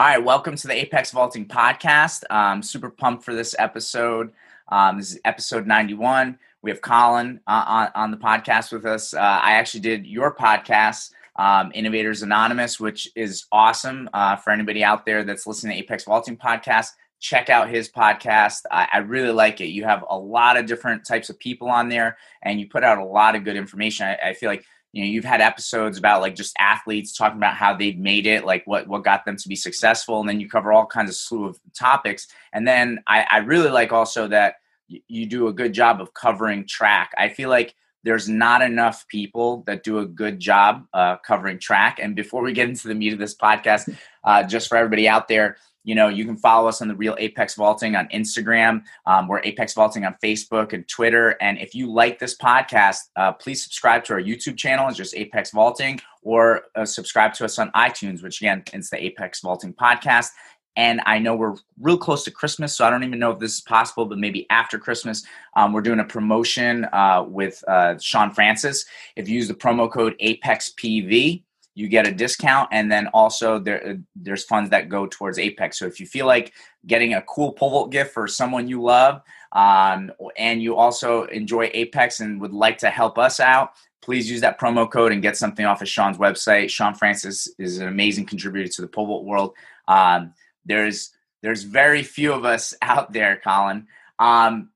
All right, welcome to the Apex Vaulting Podcast. I'm super pumped for this episode. Um, this is episode 91. We have Colin uh, on, on the podcast with us. Uh, I actually did your podcast, um, Innovators Anonymous, which is awesome uh, for anybody out there that's listening to Apex Vaulting Podcast. Check out his podcast. I, I really like it. You have a lot of different types of people on there, and you put out a lot of good information. I, I feel like you know you've had episodes about like just athletes talking about how they've made it like what what got them to be successful and then you cover all kinds of slew of topics. And then i, I really like also that you do a good job of covering track. I feel like there's not enough people that do a good job uh, covering track. And before we get into the meat of this podcast uh, just for everybody out there you know, you can follow us on the Real Apex Vaulting on Instagram. Um, we're Apex Vaulting on Facebook and Twitter. And if you like this podcast, uh, please subscribe to our YouTube channel. It's just Apex Vaulting, or uh, subscribe to us on iTunes, which again, it's the Apex Vaulting podcast. And I know we're real close to Christmas, so I don't even know if this is possible, but maybe after Christmas, um, we're doing a promotion uh, with uh, Sean Francis. If you use the promo code APEXPV, you get a discount and then also there there's funds that go towards apex. So if you feel like getting a cool pole vault gift for someone you love um, and you also enjoy apex and would like to help us out please use that promo code and get something off of sean's website. Sean francis is an amazing contributor to the pole vault world. Um, there's there's very few of us out there colin. Um,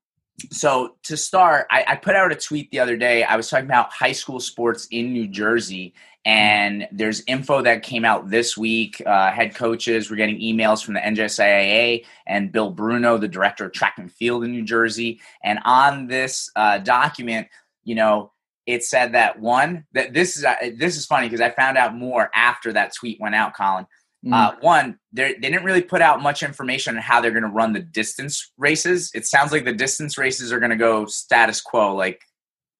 so to start I, I put out a tweet the other day. I was talking about high school sports in new jersey and there's info that came out this week. Uh, head coaches we're getting emails from the NJSIAA and Bill Bruno, the director of track and field in New Jersey. And on this uh, document, you know, it said that one that this is uh, this is funny because I found out more after that tweet went out, Colin. Mm. Uh, one, they didn't really put out much information on how they're going to run the distance races. It sounds like the distance races are going to go status quo, like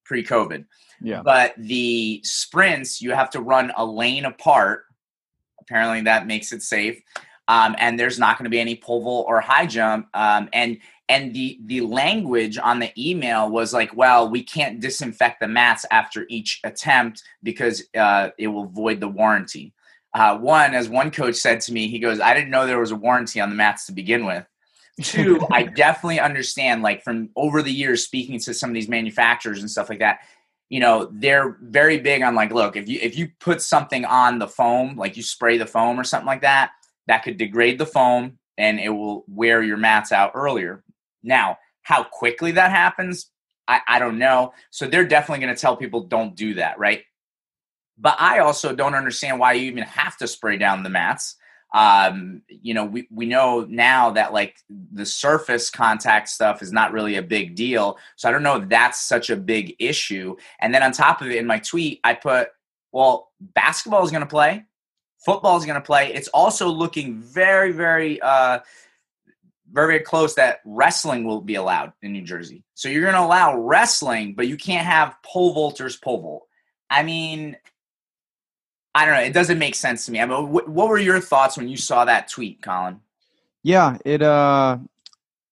pre-COVID. Yeah. But the sprints, you have to run a lane apart. Apparently, that makes it safe. Um, and there's not going to be any pole vault or high jump. Um, and and the the language on the email was like, well, we can't disinfect the mats after each attempt because uh, it will void the warranty. Uh, one, as one coach said to me, he goes, I didn't know there was a warranty on the mats to begin with. Two, I definitely understand, like from over the years speaking to some of these manufacturers and stuff like that, you know they're very big on like look if you if you put something on the foam like you spray the foam or something like that that could degrade the foam and it will wear your mats out earlier. Now how quickly that happens i, I don't know. So they're definitely going to tell people don't do that right? But i also don't understand why you even have to spray down the mats um, you know, we, we know now that like the surface contact stuff is not really a big deal. So I don't know if that's such a big issue. And then on top of it, in my tweet, I put, well, basketball is going to play, football is going to play. It's also looking very, very, uh, very, very close that wrestling will be allowed in New Jersey. So you're going to allow wrestling, but you can't have pole vaulters pole vault. I mean, I don't know. It doesn't make sense to me. I mean, what, what were your thoughts when you saw that tweet, Colin? Yeah, it uh,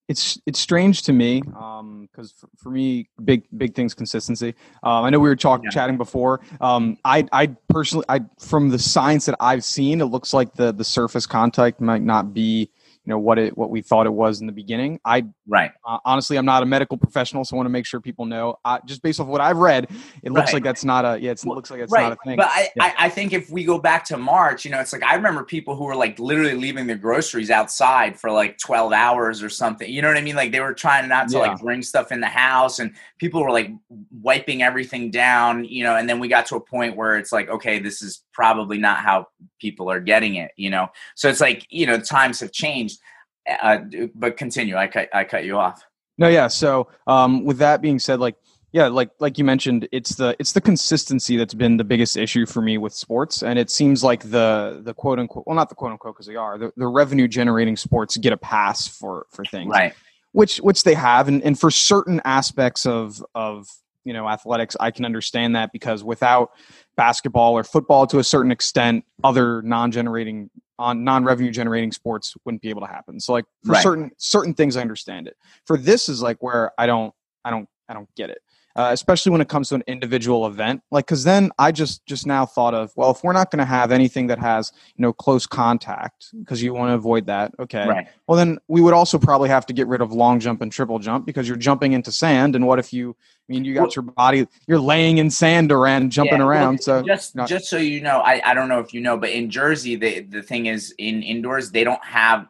it's it's strange to me um because for, for, me big big things consistency um i know we were talking yeah. chatting before um i i personally i from the science that i've seen it looks like the the surface contact might not be you know what it what we thought it was in the beginning. I right uh, honestly, I'm not a medical professional, so I want to make sure people know. Uh, just based off what I've read, it looks right. like that's not a yeah. it looks like it's right. not a thing. But I, yeah. I, I think if we go back to March, you know, it's like I remember people who were like literally leaving their groceries outside for like 12 hours or something. You know what I mean? Like they were trying not to yeah. like bring stuff in the house, and people were like wiping everything down. You know, and then we got to a point where it's like, okay, this is probably not how people are getting it. You know, so it's like you know times have changed uh, but continue. I cut I cut you off. No, yeah. So um, with that being said, like yeah, like like you mentioned, it's the it's the consistency that's been the biggest issue for me with sports, and it seems like the the quote unquote well not the quote unquote because they are the, the revenue generating sports get a pass for for things right which which they have and, and for certain aspects of of you know athletics i can understand that because without basketball or football to a certain extent other non-generating on non-revenue generating sports wouldn't be able to happen. So like for right. certain certain things i understand it. For this is like where i don't i don't i don't get it uh, especially when it comes to an individual event. Like, because then I just just now thought of, well, if we're not going to have anything that has you know close contact, because you want to avoid that, okay. Right. Well, then we would also probably have to get rid of long jump and triple jump because you're jumping into sand. And what if you? I mean, you got Well- your body, you're laying in sand around, jumping Yeah, well, around. so just not- just so you know, I, I don't know if you know, but in Jersey, the the thing is in indoors they don't have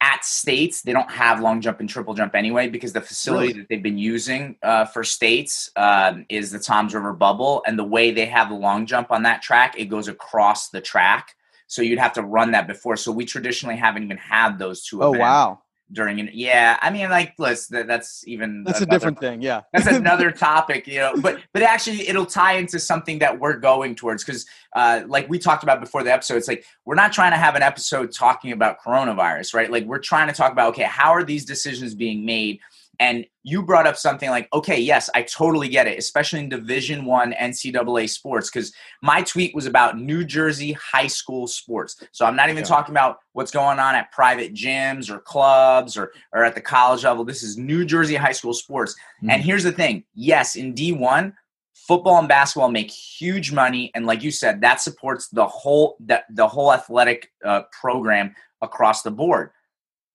at states they don't have long jump and triple jump anyway because the facility Really? that they've been using uh, for states um, is the Toms River Bubble, and the way they have the long jump on that track, it goes across the track. So you'd have to run that before. So we traditionally haven't even had those two. oh events wow, During an, yeah, I mean, like, listen, that, that's even that's a different thing. Yeah, that's another topic you know but but actually it'll tie into something that we're going towards because uh, like we talked about before the episode it's like we're not trying to have an episode talking about coronavirus right like we're trying to talk about okay how are these decisions being made and you brought up something like okay yes i totally get it especially in division one ncaa sports because my tweet was about new jersey high school sports so i'm not even Yeah. talking about what's going on at private gyms or clubs or, or at the college level this is new jersey high school sports and here's the thing yes, in D1, football and basketball make huge money. And like you said, that supports the whole the, the whole athletic uh, program across the board.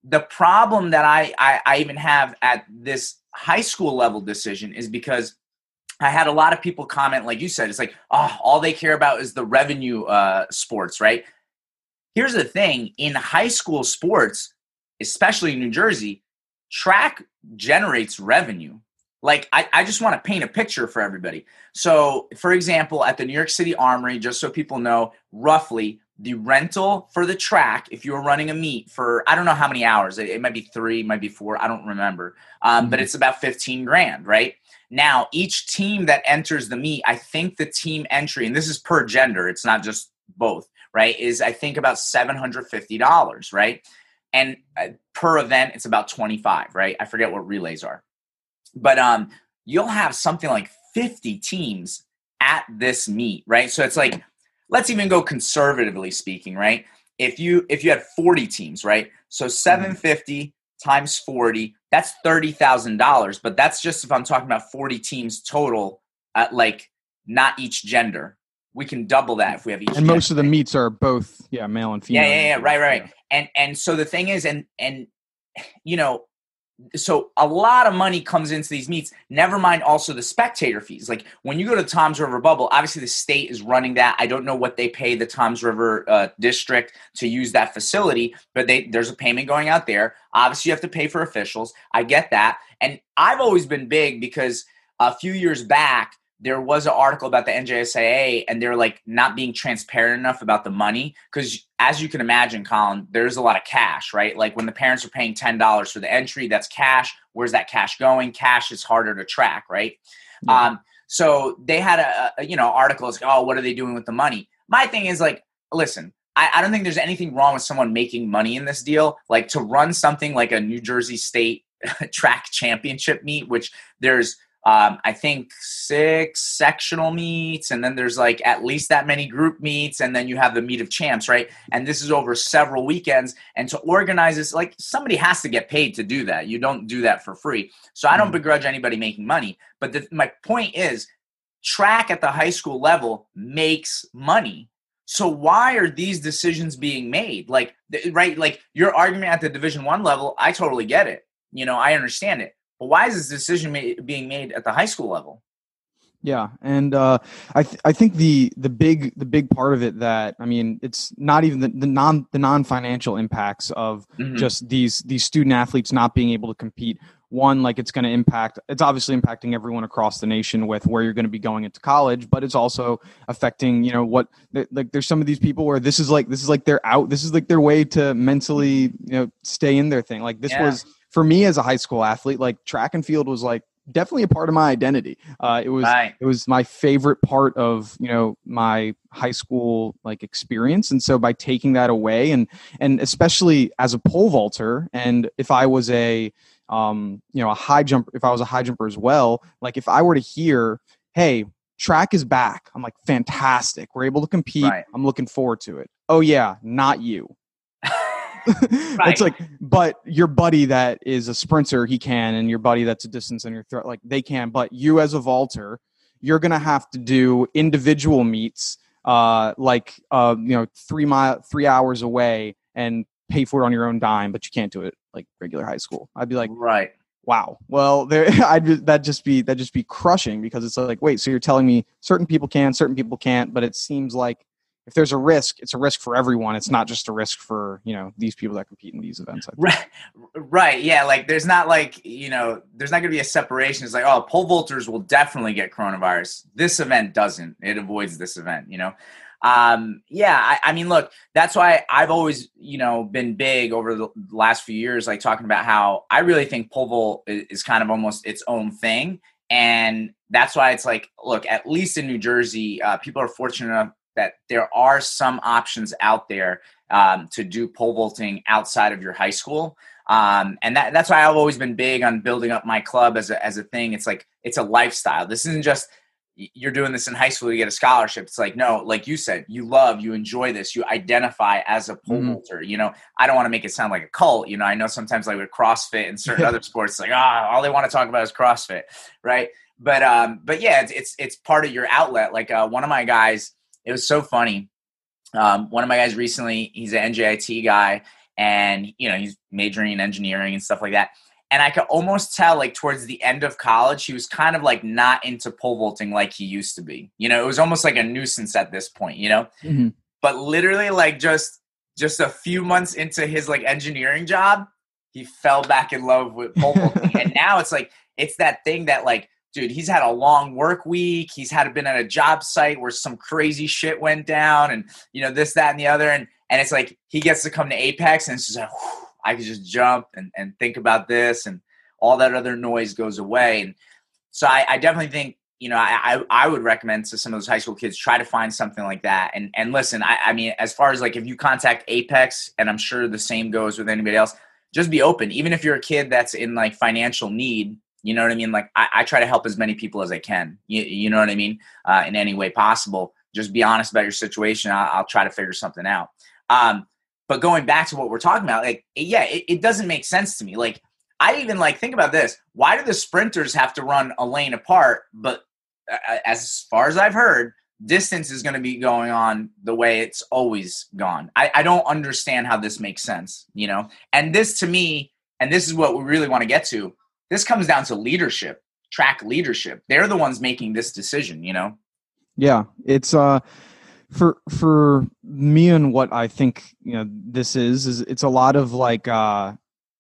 The problem that I, I, I even have at this high school level decision is because I had a lot of people comment, like you said, it's like, oh, all they care about is the revenue uh, sports, right? Here's the thing in high school sports, especially in New Jersey, track generates revenue. Like, I, I just want to paint a picture for everybody. So, for example, at the New York City Armory, just so people know, roughly the rental for the track, if you were running a meet for, I don't know how many hours, it, it might be three, might be four, I don't remember, um, but Mhm. it's about 15 grand, right? Now, each team that enters the meet, I think the team entry, and this is per gender, it's not just both, right? Is I think about $750, right? And uh, per event, it's about 25, right? I forget what relays are. But um, you'll have something like 50 teams at this meet, right? So it's like, let's even go conservatively speaking, right? If you if you had 40 teams, right? So 750 times 40, that's $30,000, but that's just if I'm talking about 40 teams total at like not each gender. We can double that if we have each and most of the gender. meets are both yeah male and female. Yeah, yeah, yeah, right, right. Yeah. And and so the thing is, and and you know, so a lot of money comes into these meets. Never mind also the spectator fees. Like when you go to Toms River Bubble, obviously the state is running that. I don't know what they pay the Toms River uh, district to use that facility, but they there's a payment going out there. Obviously, you have to pay for officials. I get that, and I've always been big because a few years back there was an article about the NJSAA and they're like not being transparent enough about the money because as you can imagine Colin there's a lot of cash right? Like when the parents are paying $10 for the entry that's cash. Where's that cash going? Cash is harder to track right? Yeah. um so they had a, a you know articles oh what are they doing with the money? My thing is like listen I, I don't think there's anything wrong with someone making money in this deal. Like to run something like a New Jersey State track championship meet which there's um, I think six sectional meets, and then there's like at least that many group meets, and then you have the meet of champs, right? And this is over several weekends. And to organize this, like somebody has to get paid to do that. You don't do that for free. So I don't Mhm. begrudge anybody making money. But the, my point is, track at the high school level makes money. So why are these decisions being made? Like, right? Like your argument at the Division One level, I totally get it. You know, I understand it. But why is this decision ma- being made at the high school level? Yeah, and uh, I th- I think the the big the big part of it that I mean it's not even the, the non the non financial impacts of Mhm. just these these student athletes not being able to compete. One, like it's going to impact. It's obviously impacting everyone across the nation with where you're going to be going into college, but it's also affecting you know what like there's some of these people where this is like this is like they're out. This is like their way to mentally you know stay in their thing. Like this Yeah. was for me as a high school athlete. Like track and field was like definitely a part of my identity. Uh, it was it was my favorite part of you know my high school like experience and so by taking that away and and especially as a pole vaulter and if i was a um you know a high jumper if i was a high jumper as well like if i were to hear hey track is back i'm like fantastic we're able to compete Right. i'm looking forward to it oh yeah not you right. it's like but your buddy that is a sprinter he can and your buddy that's a distance and your threat, like they can. But you as a vaulter you're gonna have to do individual meets uh like uh you know three mile three hours away and pay for it on your own dime but you can't do it like regular high school. I'd be like right. Wow. Well there i'd that just be that just be crushing because it's like wait so you're telling me certain people can certain people can't but it seems like if there's a risk, it's a risk for everyone. It's not just a risk for you know these people that compete in these events. Right, right, yeah. Like there's not like you know there's not going to be a separation. It's like oh, pole vaulters will definitely get coronavirus. This event doesn't. It avoids this event. You know, um, yeah. I, I mean, look, that's why I've always you know been big over the last few years, like talking about how I really think pole vault is, kind of almost its own thing. And that's why it's like, look, at least in New Jersey, uh, people are fortunate enough that there are some options out there um, to do pole vaulting outside of your high school. Um, and that, that's why I've always been big on building up my club as a, as a thing. It's like, it's a lifestyle. This isn't just, you're doing this in high school, you get a scholarship. It's like, no, like you said, you love, you enjoy this, you identify as a pole mm-hmm. vaulter. You know, I don't want to make it sound like a cult. You know, I know sometimes like with CrossFit and certain other sports, like, ah, oh, all they want to talk about is CrossFit. Right. But, um, but yeah, it's, it's, it's part of your outlet. Like, uh, one of my guys, it was so funny. Um, one of my guys recently, he's an NJIT guy, and you know he's majoring in engineering and stuff like that. And I could almost tell, like towards the end of college, he was kind of like not into pole vaulting like he used to be. You know, it was almost like a nuisance at this point. You know, mm-hmm. but literally, like just just a few months into his like engineering job, he fell back in love with pole vaulting, and now it's like it's that thing that like dude, he's had a long work week. He's had been at a job site where some crazy shit went down, and you know this, that, and the other. And and it's like he gets to come to Apex, and it's just like whew, I can just jump and and think about this, and all that other noise goes away. And so I, I definitely think you know I, I would recommend to some of those high school kids try to find something like that. And and listen, I, I mean, as far as like if you contact Apex, and I'm sure the same goes with anybody else. Just be open, even if you're a kid that's in like financial need you know what I mean? Like I, I try to help as many people as I can. You, you know what I mean? Uh, in any way possible. Just be honest about your situation. I'll, I'll try to figure something out. Um, but going back to what we're talking about, like yeah, it, it doesn't make sense to me. Like I even like think about this. Why do the sprinters have to run a lane apart? But uh, as far as I've heard, distance is going to be going on the way it's always gone. I, I don't understand how this makes sense, you know? And this to me, and this is what we really want to get to this comes down to leadership, track leadership. They're the ones making this decision, you know? Yeah. It's uh for for me and what I think, you know, this is is it's a lot of like uh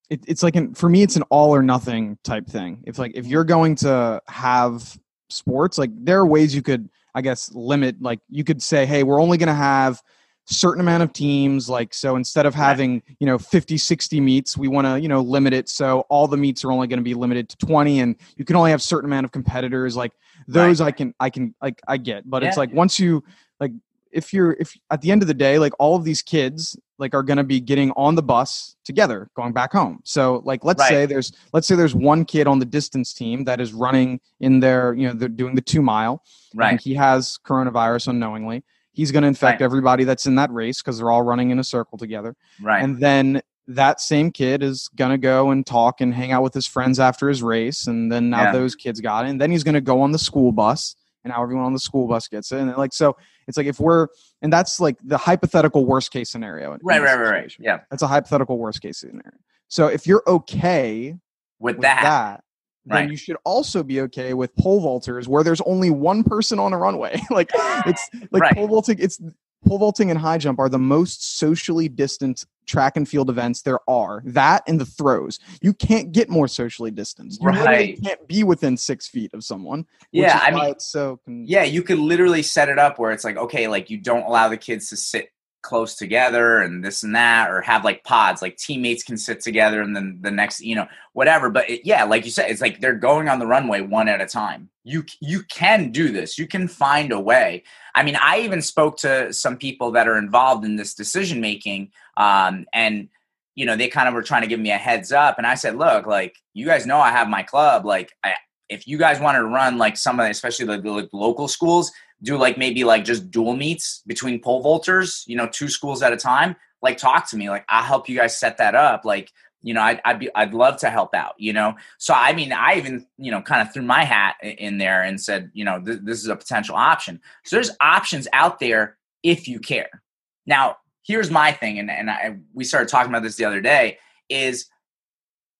it, it's like an, for me it's an all or nothing type thing. If like if you're going to have sports, like there are ways you could I guess limit like you could say, hey, we're only gonna have certain amount of teams like so instead of having you know 50 60 meets we want to you know limit it so all the meets are only going to be limited to 20 and you can only have certain amount of competitors like those right. i can i can like i get but yeah. it's like once you like if you're if at the end of the day like all of these kids like are going to be getting on the bus together going back home so like let's right. say there's let's say there's one kid on the distance team that is running in their you know they're doing the two mile right and he has coronavirus unknowingly he's going to infect right. everybody that's in that race because they're all running in a circle together. Right. And then that same kid is going to go and talk and hang out with his friends after his race. And then now yeah. those kids got it. And then he's going to go on the school bus and now everyone on the school bus gets it. And like, so it's like if we're, and that's like the hypothetical worst case scenario. Right, right, right, right. Yeah. That's a hypothetical worst case scenario. So if you're okay with, with that, that then right. you should also be okay with pole vaulters where there's only one person on a runway. like it's like right. pole vaulting. It's pole vaulting and high jump are the most socially distant track and field events there are. That and the throws. You can't get more socially distanced. You right. can't be within six feet of someone. Yeah, I mean, so. Con- yeah, you could literally set it up where it's like, okay, like you don't allow the kids to sit close together and this and that or have like pods like teammates can sit together and then the next you know whatever. But it, yeah like you said it's like they're going on the runway one at a time. You you can do this. You can find a way. I mean i even spoke to some people that are involved in this decision making um, and you know they kind of were trying to give me a heads up and i said look like you guys know i have my club. Like I, if you guys want to run like some of the, especially the, the local schools do like maybe like just dual meets between pole vaulters, you know, two schools at a time. like talk to me. Like I'll help you guys set that up. Like you know, I'd, I'd be, I'd love to help out, you know? So, I mean, I even, you know, kind of threw my hat in there and said, you know, th- this is a potential option. So there's options out there if you care. Now, here's my thing. And, and I, we started talking about this the other day is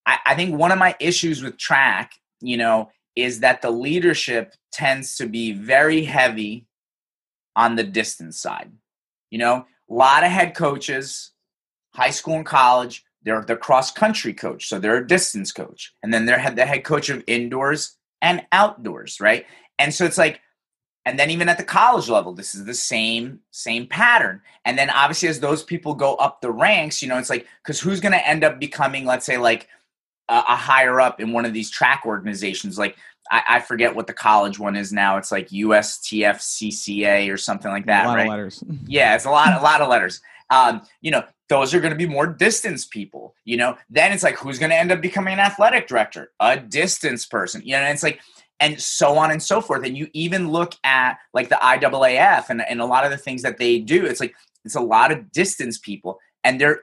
I, I think one of my issues with track, you know, is that the leadership tends to be very heavy on the distance side. You know, a lot of head coaches, high school and college, they're the cross country coach, so they're a distance coach, and then they're the head coach of indoors and outdoors, right? And so it's like, and then even at the college level, this is the same same pattern. And then obviously as those people go up the ranks, you know, it's like because who's going to end up becoming, let's say, like a, a, higher up in one of these track organizations, like. I, I forget what the college one is now. It's like USTFCCA or something like that, a lot right? Of letters. Yeah, it's a lot, a lot of letters. Um, you know, those are going to be more distance people. You know, then it's like who's going to end up becoming an athletic director? A distance person. You know, and it's like and so on and so forth. And you even look at like the IAAF and, and a lot of the things that they do. It's like it's a lot of distance people, and they're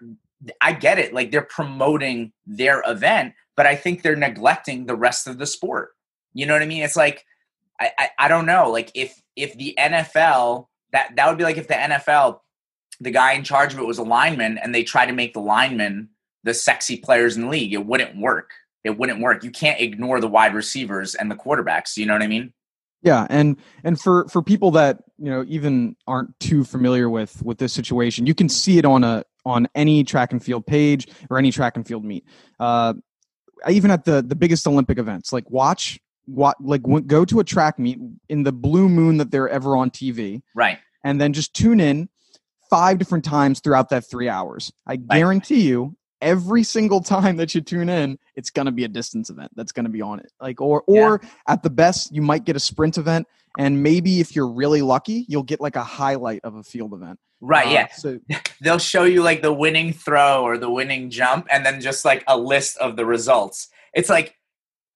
I get it. Like they're promoting their event, but I think they're neglecting the rest of the sport. You know what I mean? It's like I, I, I don't know. Like if if the NFL that that would be like if the NFL the guy in charge of it was a lineman and they try to make the linemen the sexy players in the league, it wouldn't work. It wouldn't work. You can't ignore the wide receivers and the quarterbacks. You know what I mean? Yeah, and and for for people that you know even aren't too familiar with with this situation, you can see it on a on any track and field page or any track and field meet. Uh, even at the the biggest Olympic events, like watch what like go to a track meet in the blue moon that they're ever on TV, right? And then just tune in five different times throughout that three hours. I guarantee you, every single time that you tune in, it's going to be a distance event that's going to be on it. Like, or or yeah. at the best, you might get a sprint event, and maybe if you're really lucky, you'll get like a highlight of a field event. Right. Uh, yeah. So they'll show you like the winning throw or the winning jump, and then just like a list of the results. It's like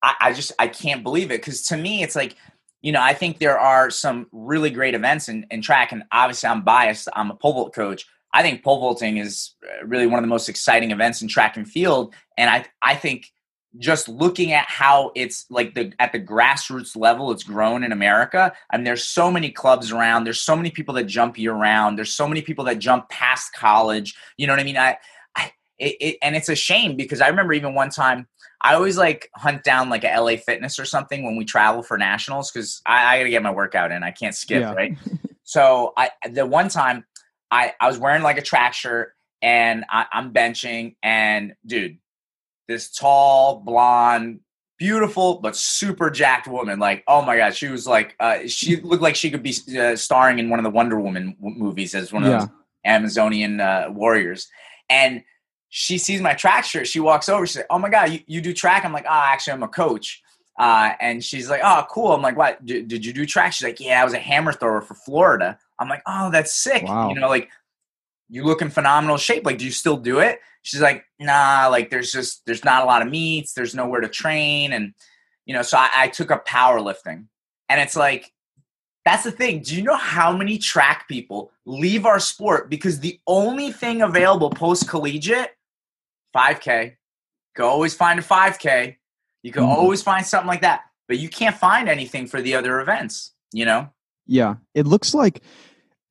I, I just I can't believe it because to me, it's like you know, I think there are some really great events in, in track, and obviously I'm biased. I'm a pole vault coach. I think pole vaulting is uh, really one of the most exciting events in track and field, and I I think just looking at how it's like the at the grassroots level it's grown in America. and there's so many clubs around. There's so many people that jump year round. There's so many people that jump past college. You know what I mean? I, I it, it, and it's a shame because I remember even one time I always like hunt down like a LA Fitness or something when we travel for nationals because I, I got to get my workout in. I can't skip, yeah. right? so I the one time I I was wearing like a track shirt and I, I'm benching and dude, this tall blonde beautiful but super jacked woman like oh my god she was like uh, she looked like she could be uh, starring in one of the wonder woman movies as one of yeah. those amazonian uh, warriors and she sees my track shirt. She walks over. She's like, "Oh my god, you, you do track?" I'm like, "Oh, actually, I'm a coach." Uh, and she's like, "Oh, cool." I'm like, "What? D- did you do track?" She's like, "Yeah, I was a hammer thrower for Florida." I'm like, "Oh, that's sick." Wow. You know, like you look in phenomenal shape. Like, do you still do it? She's like, "Nah, like there's just there's not a lot of meets. There's nowhere to train." And you know, so I, I took up powerlifting, and it's like that's the thing. Do you know how many track people leave our sport because the only thing available post collegiate 5K. Go always find a 5K. You can mm-hmm. always find something like that, but you can't find anything for the other events, you know? Yeah. It looks like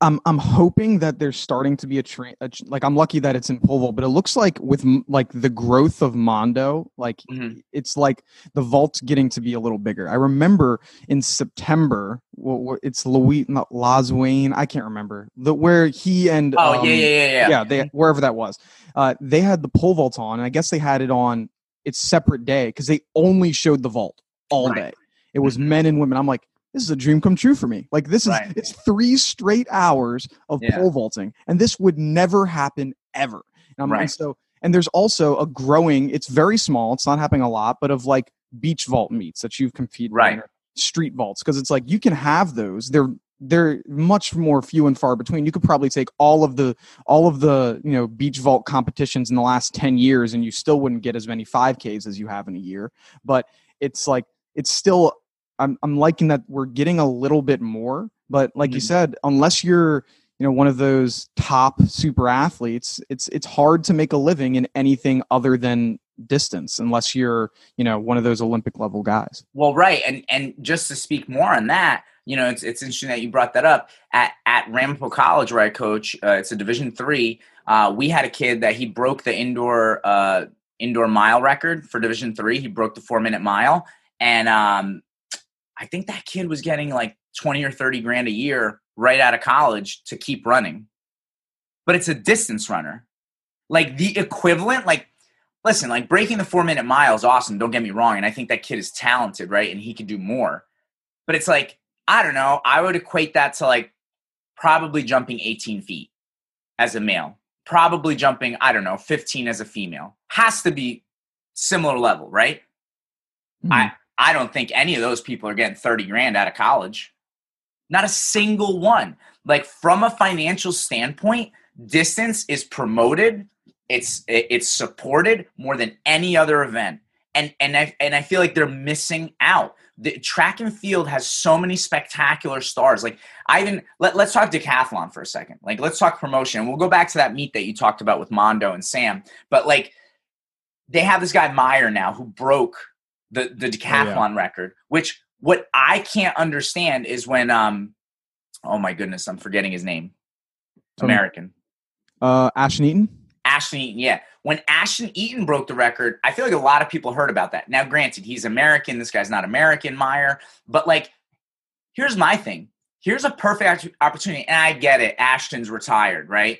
I'm I'm hoping that there's starting to be a train. Like I'm lucky that it's in pole vault, but it looks like with like the growth of Mondo, like mm-hmm. it's like the vault's getting to be a little bigger. I remember in September, well, it's Louis not Wayne. I can't remember the where he and oh um, yeah, yeah yeah yeah yeah they wherever that was. Uh, they had the pole vault on, and I guess they had it on its separate day because they only showed the vault all right. day. It was mm-hmm. men and women. I'm like, this is a dream come true for me. Like this is right. it's three straight hours of yeah. pole vaulting, and this would never happen ever. And, right. and so and there's also a growing. It's very small. It's not happening a lot, but of like beach vault meets that you've competed right. in, street vaults because it's like you can have those. They're they're much more few and far between. You could probably take all of the all of the you know beach vault competitions in the last ten years, and you still wouldn't get as many five Ks as you have in a year. But it's like it's still I'm I'm liking that we're getting a little bit more, but like mm-hmm. you said, unless you're you know one of those top super athletes it's it's hard to make a living in anything other than distance unless you're you know one of those olympic level guys. Well right and and just to speak more on that you know it's, it's interesting that you brought that up. At at ramapo college where i coach uh, it's a division three uh, we had a kid that he broke the indoor uh, indoor mile record for division three. He broke the four minute mile and um, i think that kid was getting like 20 or 30 grand a year right out of college to keep running. But it's a distance runner. Like the equivalent, like, listen, like breaking the four minute mile is awesome. Don't get me wrong. And I think that kid is talented, right? And he could do more. But it's like, I don't know. I would equate that to like probably jumping 18 feet as a male, probably jumping, I don't know, 15 as a female. Has to be similar level, right? Mm-hmm. I, I don't think any of those people are getting 30 grand out of college. Not a single one. Like from a financial standpoint, distance is promoted. It's it's supported more than any other event. And and I and I feel like they're missing out. The track and field has so many spectacular stars. Like I even let, let's talk decathlon for a second. Like let's talk promotion. We'll go back to that meet that you talked about with Mondo and Sam. But like they have this guy Mayer now who broke the the decathlon oh, yeah. record, which what I can't understand is when um oh my goodness, I'm forgetting his name. American. Uh Ashton Eaton? Ashton Eaton, yeah. When Ashton Eaton broke the record, I feel like a lot of people heard about that. Now, granted, he's American. This guy's not American, Mayer. But like, here's my thing. Here's a perfect opportunity, and I get it. Ashton's retired, right?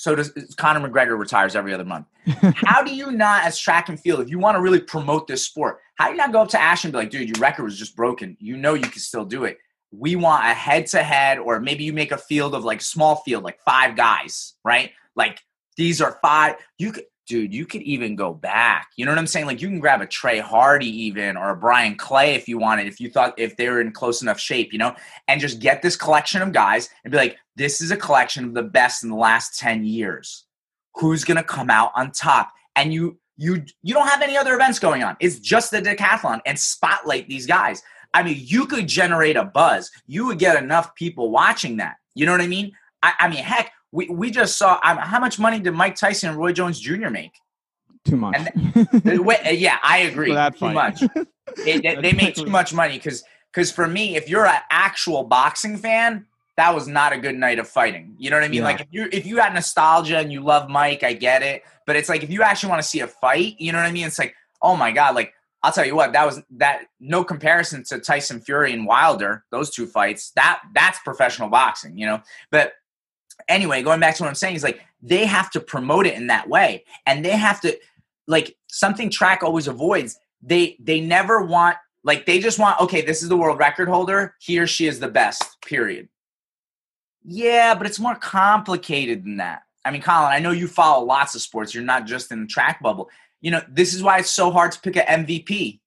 So does Conor McGregor retires every other month. how do you not, as track and field, if you want to really promote this sport, how do you not go up to Ash and be like, dude, your record was just broken. You know you can still do it. We want a head to head, or maybe you make a field of like small field, like five guys, right? Like these are five. You could, dude, you could even go back. You know what I'm saying? Like you can grab a Trey Hardee even or a Bryan Clay if you wanted, if you thought if they were in close enough shape, you know, and just get this collection of guys and be like, this is a collection of the best in the last 10 years. Who's gonna come out on top? And you you you don't have any other events going on. It's just the decathlon and spotlight these guys. I mean, you could generate a buzz. You would get enough people watching that. You know what I mean? I, I mean, heck, we, we just saw um, how much money did Mike Tyson and Roy Jones Jr. make? Too much. And, wait, uh, yeah, I agree. too much. It, they, they make too much money because because for me, if you're an actual boxing fan, that was not a good night of fighting. You know what I mean? Yeah. Like if you if you had nostalgia and you love Mike, I get it. But it's like if you actually want to see a fight, you know what I mean? It's like, oh my god, like I'll tell you what, that was that no comparison to Tyson Fury and Wilder, those two fights. That that's professional boxing, you know. But anyway, going back to what I'm saying is like they have to promote it in that way, and they have to like something track always avoids. They they never want like they just want okay, this is the world record holder. He or she is the best. Period. Yeah, but it's more complicated than that. I mean, Colin, I know you follow lots of sports. You're not just in the track bubble. You know, this is why it's so hard to pick an MVP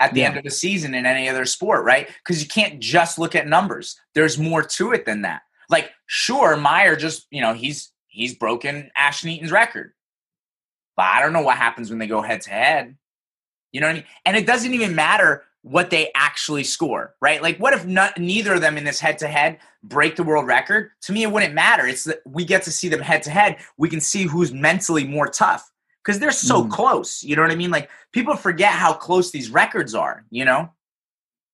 at the yeah. end of the season in any other sport, right? Because you can't just look at numbers. There's more to it than that. Like, sure, Mayer just, you know, he's he's broken Ashton Eaton's record. But I don't know what happens when they go head to head. You know what I mean? And it doesn't even matter what they actually score, right? Like, what if not, neither of them in this head to head break the world record? To me, it wouldn't matter. It's that we get to see them head to head. We can see who's mentally more tough because they're so mm. close. You know what I mean? Like, people forget how close these records are, you know?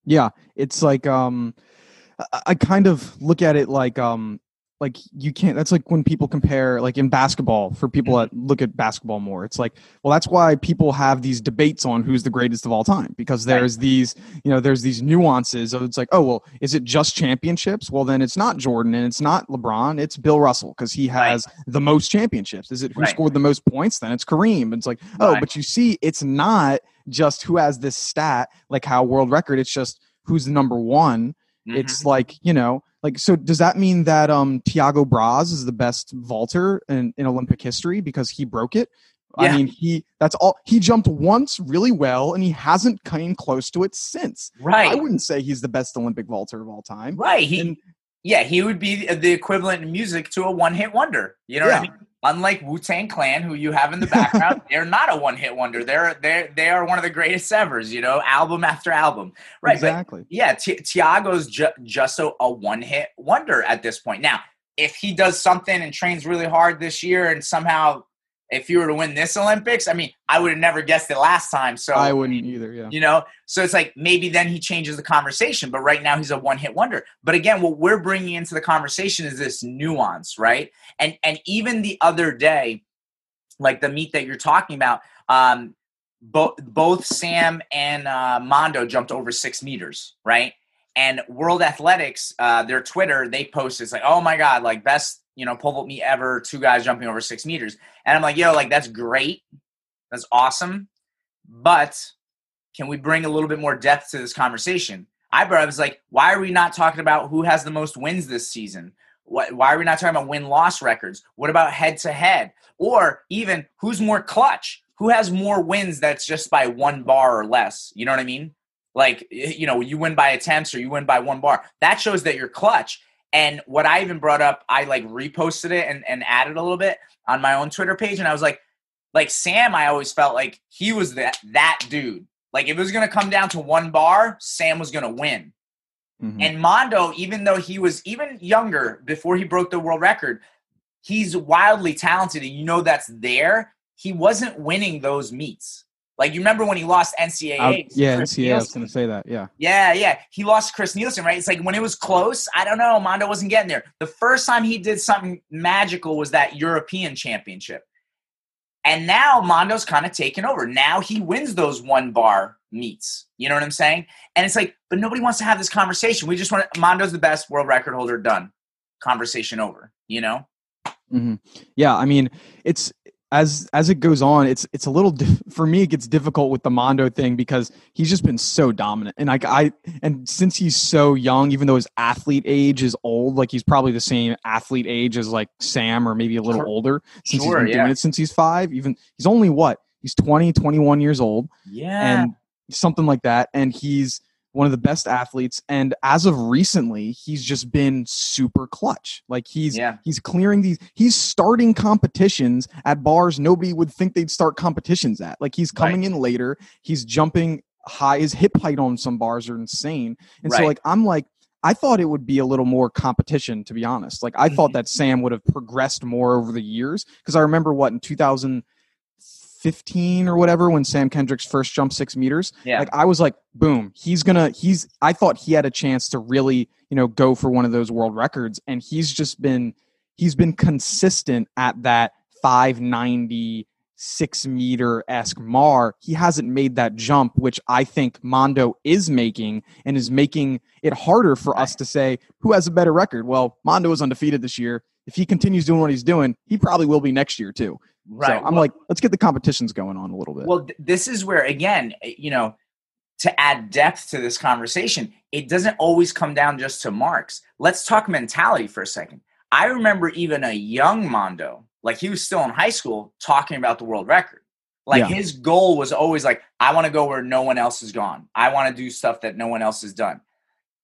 Yeah. It's like, um, I kind of look at it like um like you can't that's like when people compare like in basketball for people that look at basketball more it's like well that's why people have these debates on who's the greatest of all time because there's right. these you know there's these nuances of it's like oh well is it just championships well then it's not jordan and it's not lebron it's bill russell because he has right. the most championships is it who right. scored the most points then it's kareem it's like oh but you see it's not just who has this stat like how world record it's just who's the number one Mm-hmm. It's like, you know, like so does that mean that um Thiago Braz is the best vaulter in, in Olympic history because he broke it? Yeah. I mean, he that's all he jumped once really well and he hasn't come close to it since. Right. I wouldn't say he's the best Olympic vaulter of all time. Right. He and, yeah, he would be the equivalent in music to a one-hit wonder. You know yeah. what I mean? Unlike Wu Tang Clan, who you have in the background, they're not a one hit wonder. They're they they are one of the greatest evers. You know, album after album. Right. Exactly. But yeah, T- Thiago's ju- just a, a one hit wonder at this point. Now, if he does something and trains really hard this year and somehow if you were to win this Olympics, I mean, I would have never guessed it last time. So I wouldn't either. Yeah. You know, so it's like maybe then he changes the conversation, but right now he's a one hit wonder. But again, what we're bringing into the conversation is this nuance, right? And and even the other day, like the meet that you're talking about, um, both both Sam and uh, Mondo jumped over six meters, right? And World Athletics, uh, their Twitter, they posted it's like, oh my god, like best you know, pole vault meet ever, two guys jumping over six meters. And I'm like, yo, like that's great. That's awesome. But can we bring a little bit more depth to this conversation? I was like, why are we not talking about who has the most wins this season? Why, why are we not talking about win loss records? What about head to head? Or even who's more clutch? Who has more wins that's just by one bar or less? You know what I mean? Like, you know, you win by attempts or you win by one bar. That shows that you're clutch. And what I even brought up, I like reposted it and, and added a little bit on my own Twitter page. And I was like, like Sam, I always felt like he was that that dude. Like if it was gonna come down to one bar, Sam was gonna win. Mm-hmm. And Mondo, even though he was even younger before he broke the world record, he's wildly talented, and you know that's there. He wasn't winning those meets. Like you remember when he lost NCAA? yeah, Chris NCAA. Nilsen? I was going to say that. Yeah. Yeah, yeah. He lost Chris Nilsen, right? It's like when it was close. I don't know. Mondo wasn't getting there. The first time he did something magical was that European Championship, and now Mondo's kind of taken over. Now he wins those one bar meets. You know what I'm saying? And it's like, but nobody wants to have this conversation. We just want Mondo's the best world record holder. Done. Conversation over. You know. Mm-hmm. Yeah, I mean, it's as as it goes on, it's it's a little dif- for me. It gets difficult with the Mondo thing because he's just been so dominant, and like I and since he's so young, even though his athlete age is old, like he's probably the same athlete age as like Sam or maybe a little sure. older since sure, he's been yeah. doing it since he's five. Even he's only what he's 20, 21 years old, yeah, and something like that, and he's one of the best athletes and as of recently he's just been super clutch like he's yeah. he's clearing these he's starting competitions at bars nobody would think they'd start competitions at like he's coming right. in later he's jumping high his hip height on some bars are insane and right. so like i'm like I thought it would be a little more competition, to be honest. Like I mm-hmm. thought that Sam would have progressed more over the years because I remember what in 2000, 15 or whatever when Sam Kendricks first jumped six meters. Yeah. Like I was like, boom, he's gonna he's I thought he had a chance to really, you know, go for one of those world records. And he's just been he's been consistent at that 590 six meter esque mar. He hasn't made that jump, which I think Mondo is making and is making it harder for right. us to say who has a better record. Well, Mondo is undefeated this year. If he continues doing what he's doing, he probably will be next year too. Right. So I'm well, like, let's get the competitions going on a little bit. Well, th- this is where, again, eh, you know, to add depth to this conversation, it doesn't always come down just to marks. Let's talk mentality for a second. I remember even a young Mondo, like he was still in high school, talking about the world record. Like yeah. his goal was always like, I want to go where no one else has gone. I want to do stuff that no one else has done.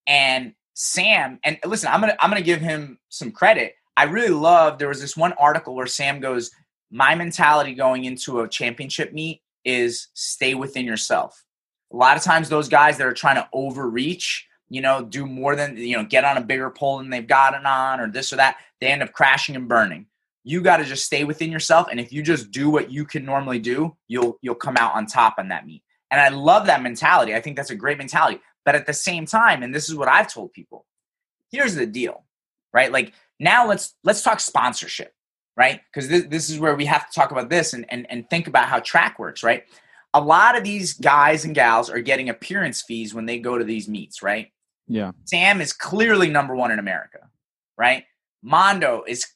And Sam, and listen, I'm gonna I'm gonna give him some credit. I really love there was this one article where Sam goes, my mentality going into a championship meet is stay within yourself. A lot of times, those guys that are trying to overreach, you know, do more than, you know, get on a bigger pole than they've gotten on or this or that, they end up crashing and burning. You got to just stay within yourself. And if you just do what you can normally do, you'll, you'll come out on top on that meet. And I love that mentality. I think that's a great mentality. But at the same time, and this is what I've told people, here's the deal, right? Like now let's let's talk sponsorship right? Because this, this is where we have to talk about this and, and, and think about how track works, right? A lot of these guys and gals are getting appearance fees when they go to these meets, right? Yeah. Sam is clearly number one in America, right? Mondo is,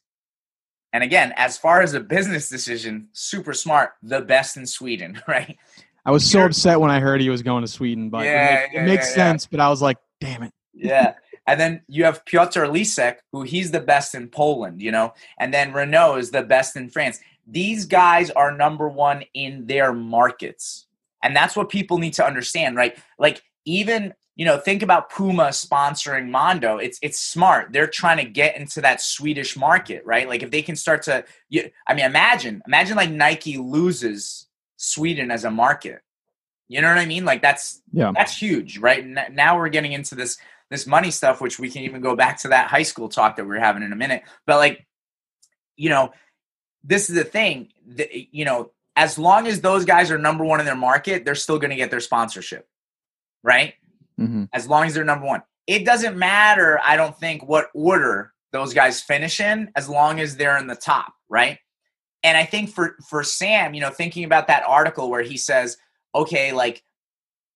and again, as far as a business decision, super smart, the best in Sweden, right? I was so upset when I heard he was going to Sweden, but yeah, it, make, yeah, it makes yeah, sense. But I was like, damn it. Yeah. And then you have Piotr Lisek, who he's the best in Poland, you know, and then Renaud is the best in France. These guys are number one in their markets. And that's what people need to understand, right? Like, even, you know, think about Puma sponsoring Mondo. It's it's smart. They're trying to get into that Swedish market, right? Like if they can start to you, I mean, imagine, imagine like Nike loses Sweden as a market. You know what I mean? Like that's yeah. that's huge, right? Now we're getting into this this money stuff, which we can even go back to that high school talk that we are having in a minute. But like, you know, this is the thing that, you know, as long as those guys are number one in their market, they're still going to get their sponsorship, right? Mm-hmm. As long as they're number one. It doesn't matter, I don't think, what order those guys finish in, as long as they're in the top, right? And I think for for Sam, you know, thinking about that article where he says, okay, like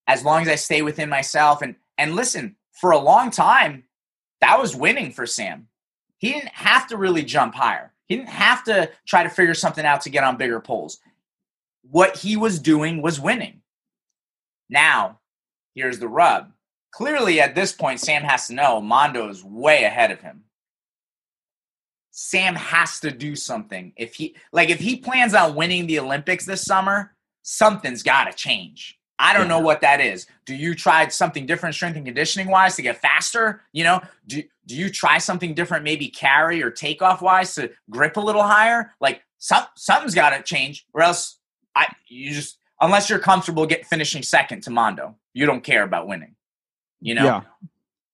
as long as I stay within myself and and listen, for a long time, that was winning for Sam. He didn't have to really jump higher. He didn't have to try to figure something out to get on bigger poles. What he was doing was winning. Now, here's the rub. Clearly, at this point, Sam has to know Mondo is way ahead of him. Sam has to do something. If he like if he plans on winning the Olympics this summer, something's got to change. I don't yeah. know what that is. Do you try something different strength and conditioning wise to get faster? You know, do do you try something different maybe carry or takeoff wise to grip a little higher? Like some something's got to change or else I you just unless you're comfortable get finishing second to Mondo, you don't care about winning. You know? Yeah.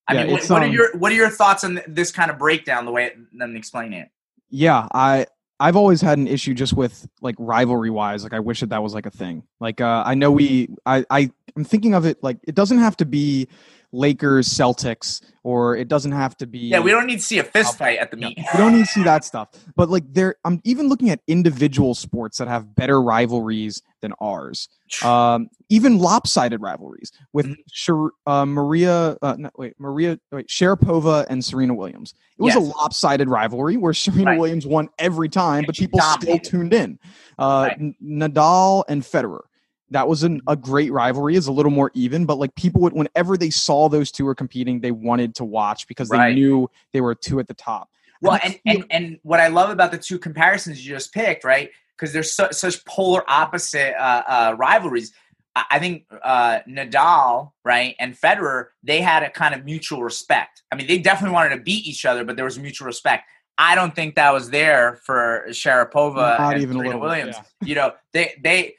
I yeah, mean, what, what um, are your what are your thoughts on this kind of breakdown? The way it, them explain it. Yeah, I I've always had an issue just with like rivalry wise. Like I wish that that was like a thing. Like uh, I know we I I I'm thinking of it like it doesn't have to be Lakers, Celtics, or it doesn't have to be. Yeah, we don't need to see a fist fight at the meet. we don't need to see that stuff. But like, there, I'm even looking at individual sports that have better rivalries than ours. Um, even lopsided rivalries with mm-hmm. uh, Maria, uh, no, wait, Maria, wait, Sharapova and Serena Williams. It was yes. a lopsided rivalry where Serena right. Williams won every time, but people dominated. still tuned in. Uh, right. Nadal and Federer that was an, a great rivalry is a little more even but like people would whenever they saw those two were competing they wanted to watch because they right. knew they were two at the top well and, and, and what i love about the two comparisons you just picked right because there's su- such polar opposite uh, uh, rivalries i think uh, nadal right and federer they had a kind of mutual respect i mean they definitely wanted to beat each other but there was mutual respect I don't think that was there for Sharapova Not and even Serena Williams. Yeah. You know, they they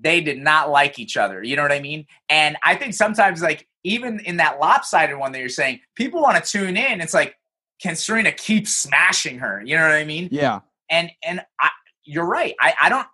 they did not like each other. You know what I mean? And I think sometimes, like, even in that lopsided one that you're saying, people want to tune in. It's like, can Serena keep smashing her? You know what I mean? Yeah. And and I, you're right. I, I don't.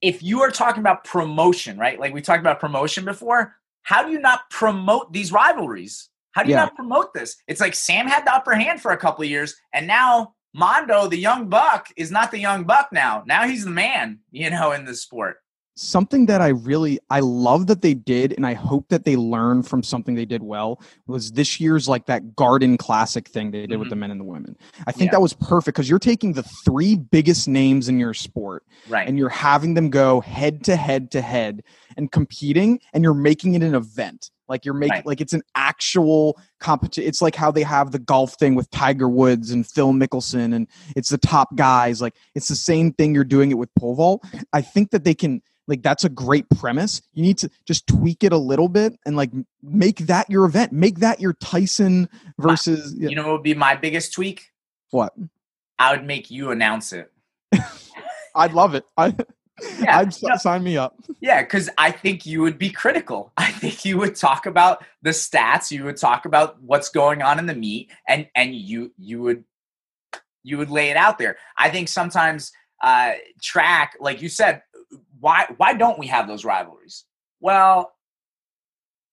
If you are talking about promotion, right? Like we talked about promotion before. How do you not promote these rivalries? How do you yeah. not promote this? It's like Sam had the upper hand for a couple of years, and now Mondo, the young buck, is not the young buck now. Now he's the man, you know, in the sport something that I really I love that they did and I hope that they learn from something they did well was this year's like that garden classic thing they did mm-hmm. with the men and the women. I think yeah. that was perfect cuz you're taking the three biggest names in your sport right. and you're having them go head to head to head and competing and you're making it an event. Like you're making right. like it's an actual competition. It's like how they have the golf thing with Tiger Woods and Phil Mickelson and it's the top guys. Like it's the same thing you're doing it with pole vault. I think that they can like that's a great premise you need to just tweak it a little bit and like make that your event make that your tyson versus you know what would be my biggest tweak what i would make you announce it i'd love it i yeah, I'd you know, sign me up. Yeah, because I think you would be critical. I think you would talk about the stats. You would talk about what's going on in the meet, and and you you would you would lay it out there. I think sometimes uh, track, like you said, why why don't we have those rivalries? Well,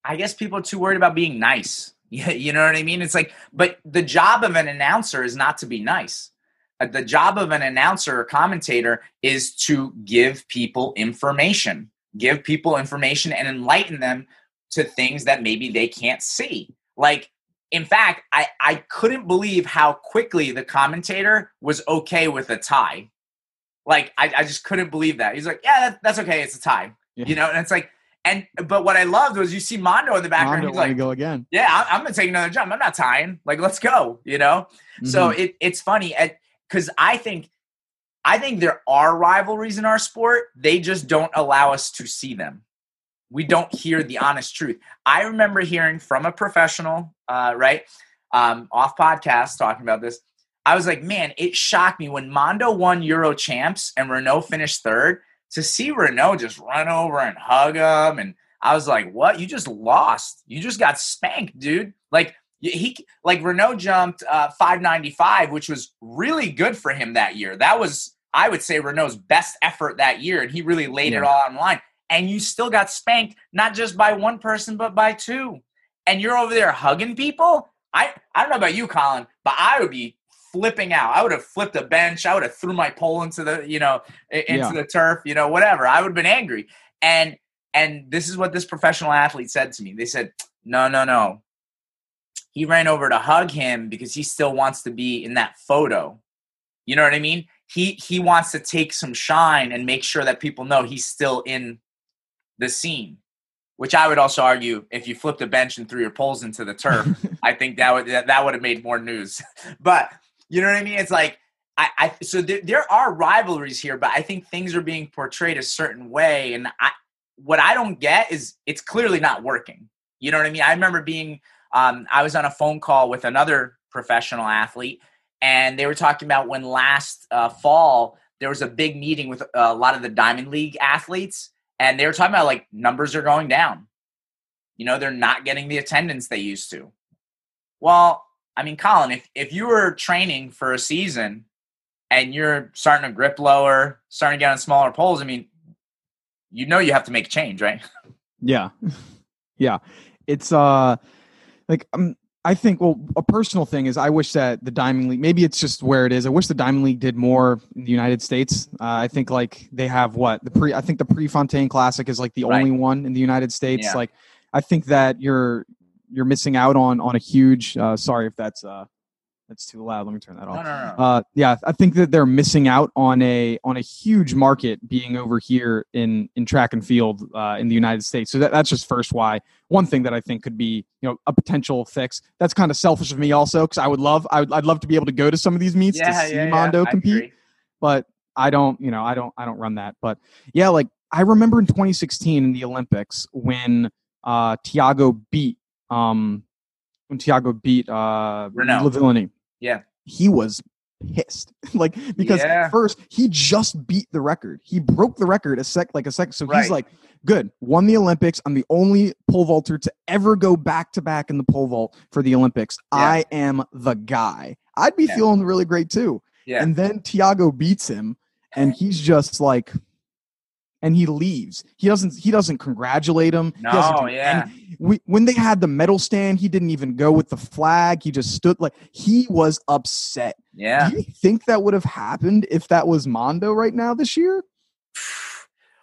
I guess people are too worried about being nice. You know what I mean? It's like, but the job of an announcer is not to be nice. Uh, the job of an announcer or commentator is to give people information, give people information and enlighten them to things that maybe they can't see. Like, in fact, I, I couldn't believe how quickly the commentator was okay with a tie. Like I, I just couldn't believe that. He's like, yeah, that, that's okay. It's a tie. Yeah. You know, and it's like, and but what I loved was you see Mondo in the background. Mondo he's like, go again. Yeah, I, am gonna take another jump. I'm not tying. Like, let's go. You know. Mm-hmm. So it, it's funny because I think I think there are rivalries in our sport. They just don't allow us to see them. We don't hear the honest truth. I remember hearing from a professional, uh, right, um, off podcast talking about this. I was like, man, it shocked me when Mondo won Euro champs and Renaud finished third to see Renaud just run over and hug him. And I was like, what? You just lost. You just got spanked, dude. Like, he like Renaud jumped uh, 595, which was really good for him that year. That was, I would say, Renaud's best effort that year, and he really laid yeah. it all on line. And you still got spanked, not just by one person, but by two. And you're over there hugging people. I I don't know about you, Colin, but I would be flipping out. I would have flipped a bench. I would have threw my pole into the you know into yeah. the turf. You know, whatever. I would have been angry. And and this is what this professional athlete said to me. They said, "No, no, no he ran over to hug him because he still wants to be in that photo. You know what I mean? He he wants to take some shine and make sure that people know he's still in the scene. Which I would also argue, if you flipped a bench and threw your poles into the turf, I think that would that, that would have made more news. but you know what I mean? It's like I, I so there, there are rivalries here, but I think things are being portrayed a certain way, and I what I don't get is it's clearly not working. You know what I mean? I remember being um, I was on a phone call with another professional athlete, and they were talking about when last uh, fall there was a big meeting with a lot of the Diamond League athletes, and they were talking about like numbers are going down. You know, they're not getting the attendance they used to. Well, I mean, Colin, if, if you were training for a season and you're starting to grip lower, starting to get on smaller poles, I mean, you know you have to make a change, right? Yeah. Yeah. It's uh like um, I think well a personal thing is I wish that the Diamond League maybe it's just where it is. I wish the Diamond League did more in the United States. Uh, I think like they have what the pre I think the Prefontaine Classic is like the right. only one in the United States. Yeah. Like I think that you're you're missing out on on a huge. Uh, sorry if that's uh, that's too loud. Let me turn that off. No, no, no. Uh, yeah, I think that they're missing out on a on a huge market being over here in in track and field uh, in the United States. So that, that's just first why one thing that I think could be you know a potential fix. That's kind of selfish of me also because I would love I would, I'd love to be able to go to some of these meets yeah, to see yeah, Mondo yeah, compete, but I don't you know I don't I don't run that. But yeah, like I remember in 2016 in the Olympics when uh, Thiago beat um when Thiago beat uh Lavillenie. Yeah. He was pissed. like because yeah. first he just beat the record. He broke the record a sec like a sec. So right. he's like, good, won the Olympics. I'm the only pole vaulter to ever go back to back in the pole vault for the Olympics. Yeah. I am the guy. I'd be yeah. feeling really great too. Yeah. And then Thiago beats him and he's just like and he leaves. He doesn't. He doesn't congratulate him. No, yeah. We, when they had the medal stand, he didn't even go with the flag. He just stood like he was upset. Yeah. Do you think that would have happened if that was Mondo right now this year?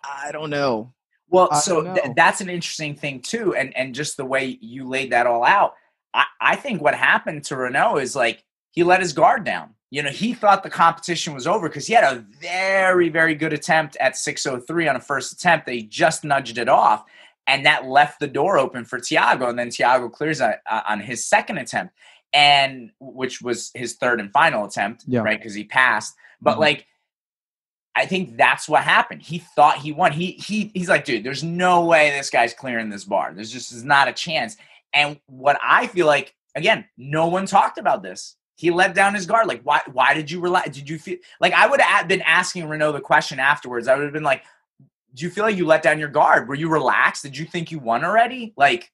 I don't know. Well, so th- that's an interesting thing too, and and just the way you laid that all out. I, I think what happened to Renaud is like he let his guard down you know, he thought the competition was over because he had a very, very good attempt at 603 on a first attempt. They just nudged it off, and that left the door open for Thiago. And then Thiago clears on, on his second attempt, and which was his third and final attempt, yeah. right? Because he passed. But mm-hmm. like, I think that's what happened. He thought he won. He he he's like, dude, there's no way this guy's clearing this bar. There's just is not a chance. And what I feel like, again, no one talked about this he let down his guard. Like, why? Why did you relax? Did you feel like I would have been asking Renaud the question afterwards? I would have been like, "Do you feel like you let down your guard? Were you relaxed? Did you think you won already? Like,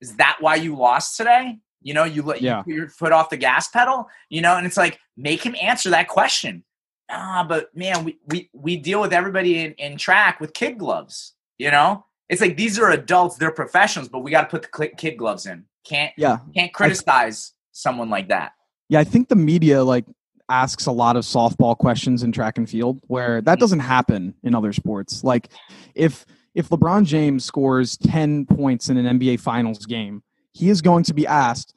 is that why you lost today? You know, you let yeah. you put your foot off the gas pedal. You know, and it's like make him answer that question. Ah, but man, we we we deal with everybody in, in track with kid gloves. You know, it's like these are adults, they're professionals, but we got to put the kid gloves in. Can't yeah, can't criticize I, someone like that. Yeah, I think the media like asks a lot of softball questions in track and field where that mm-hmm. doesn't happen in other sports. Like if if LeBron James scores 10 points in an NBA finals game, he is going to be asked,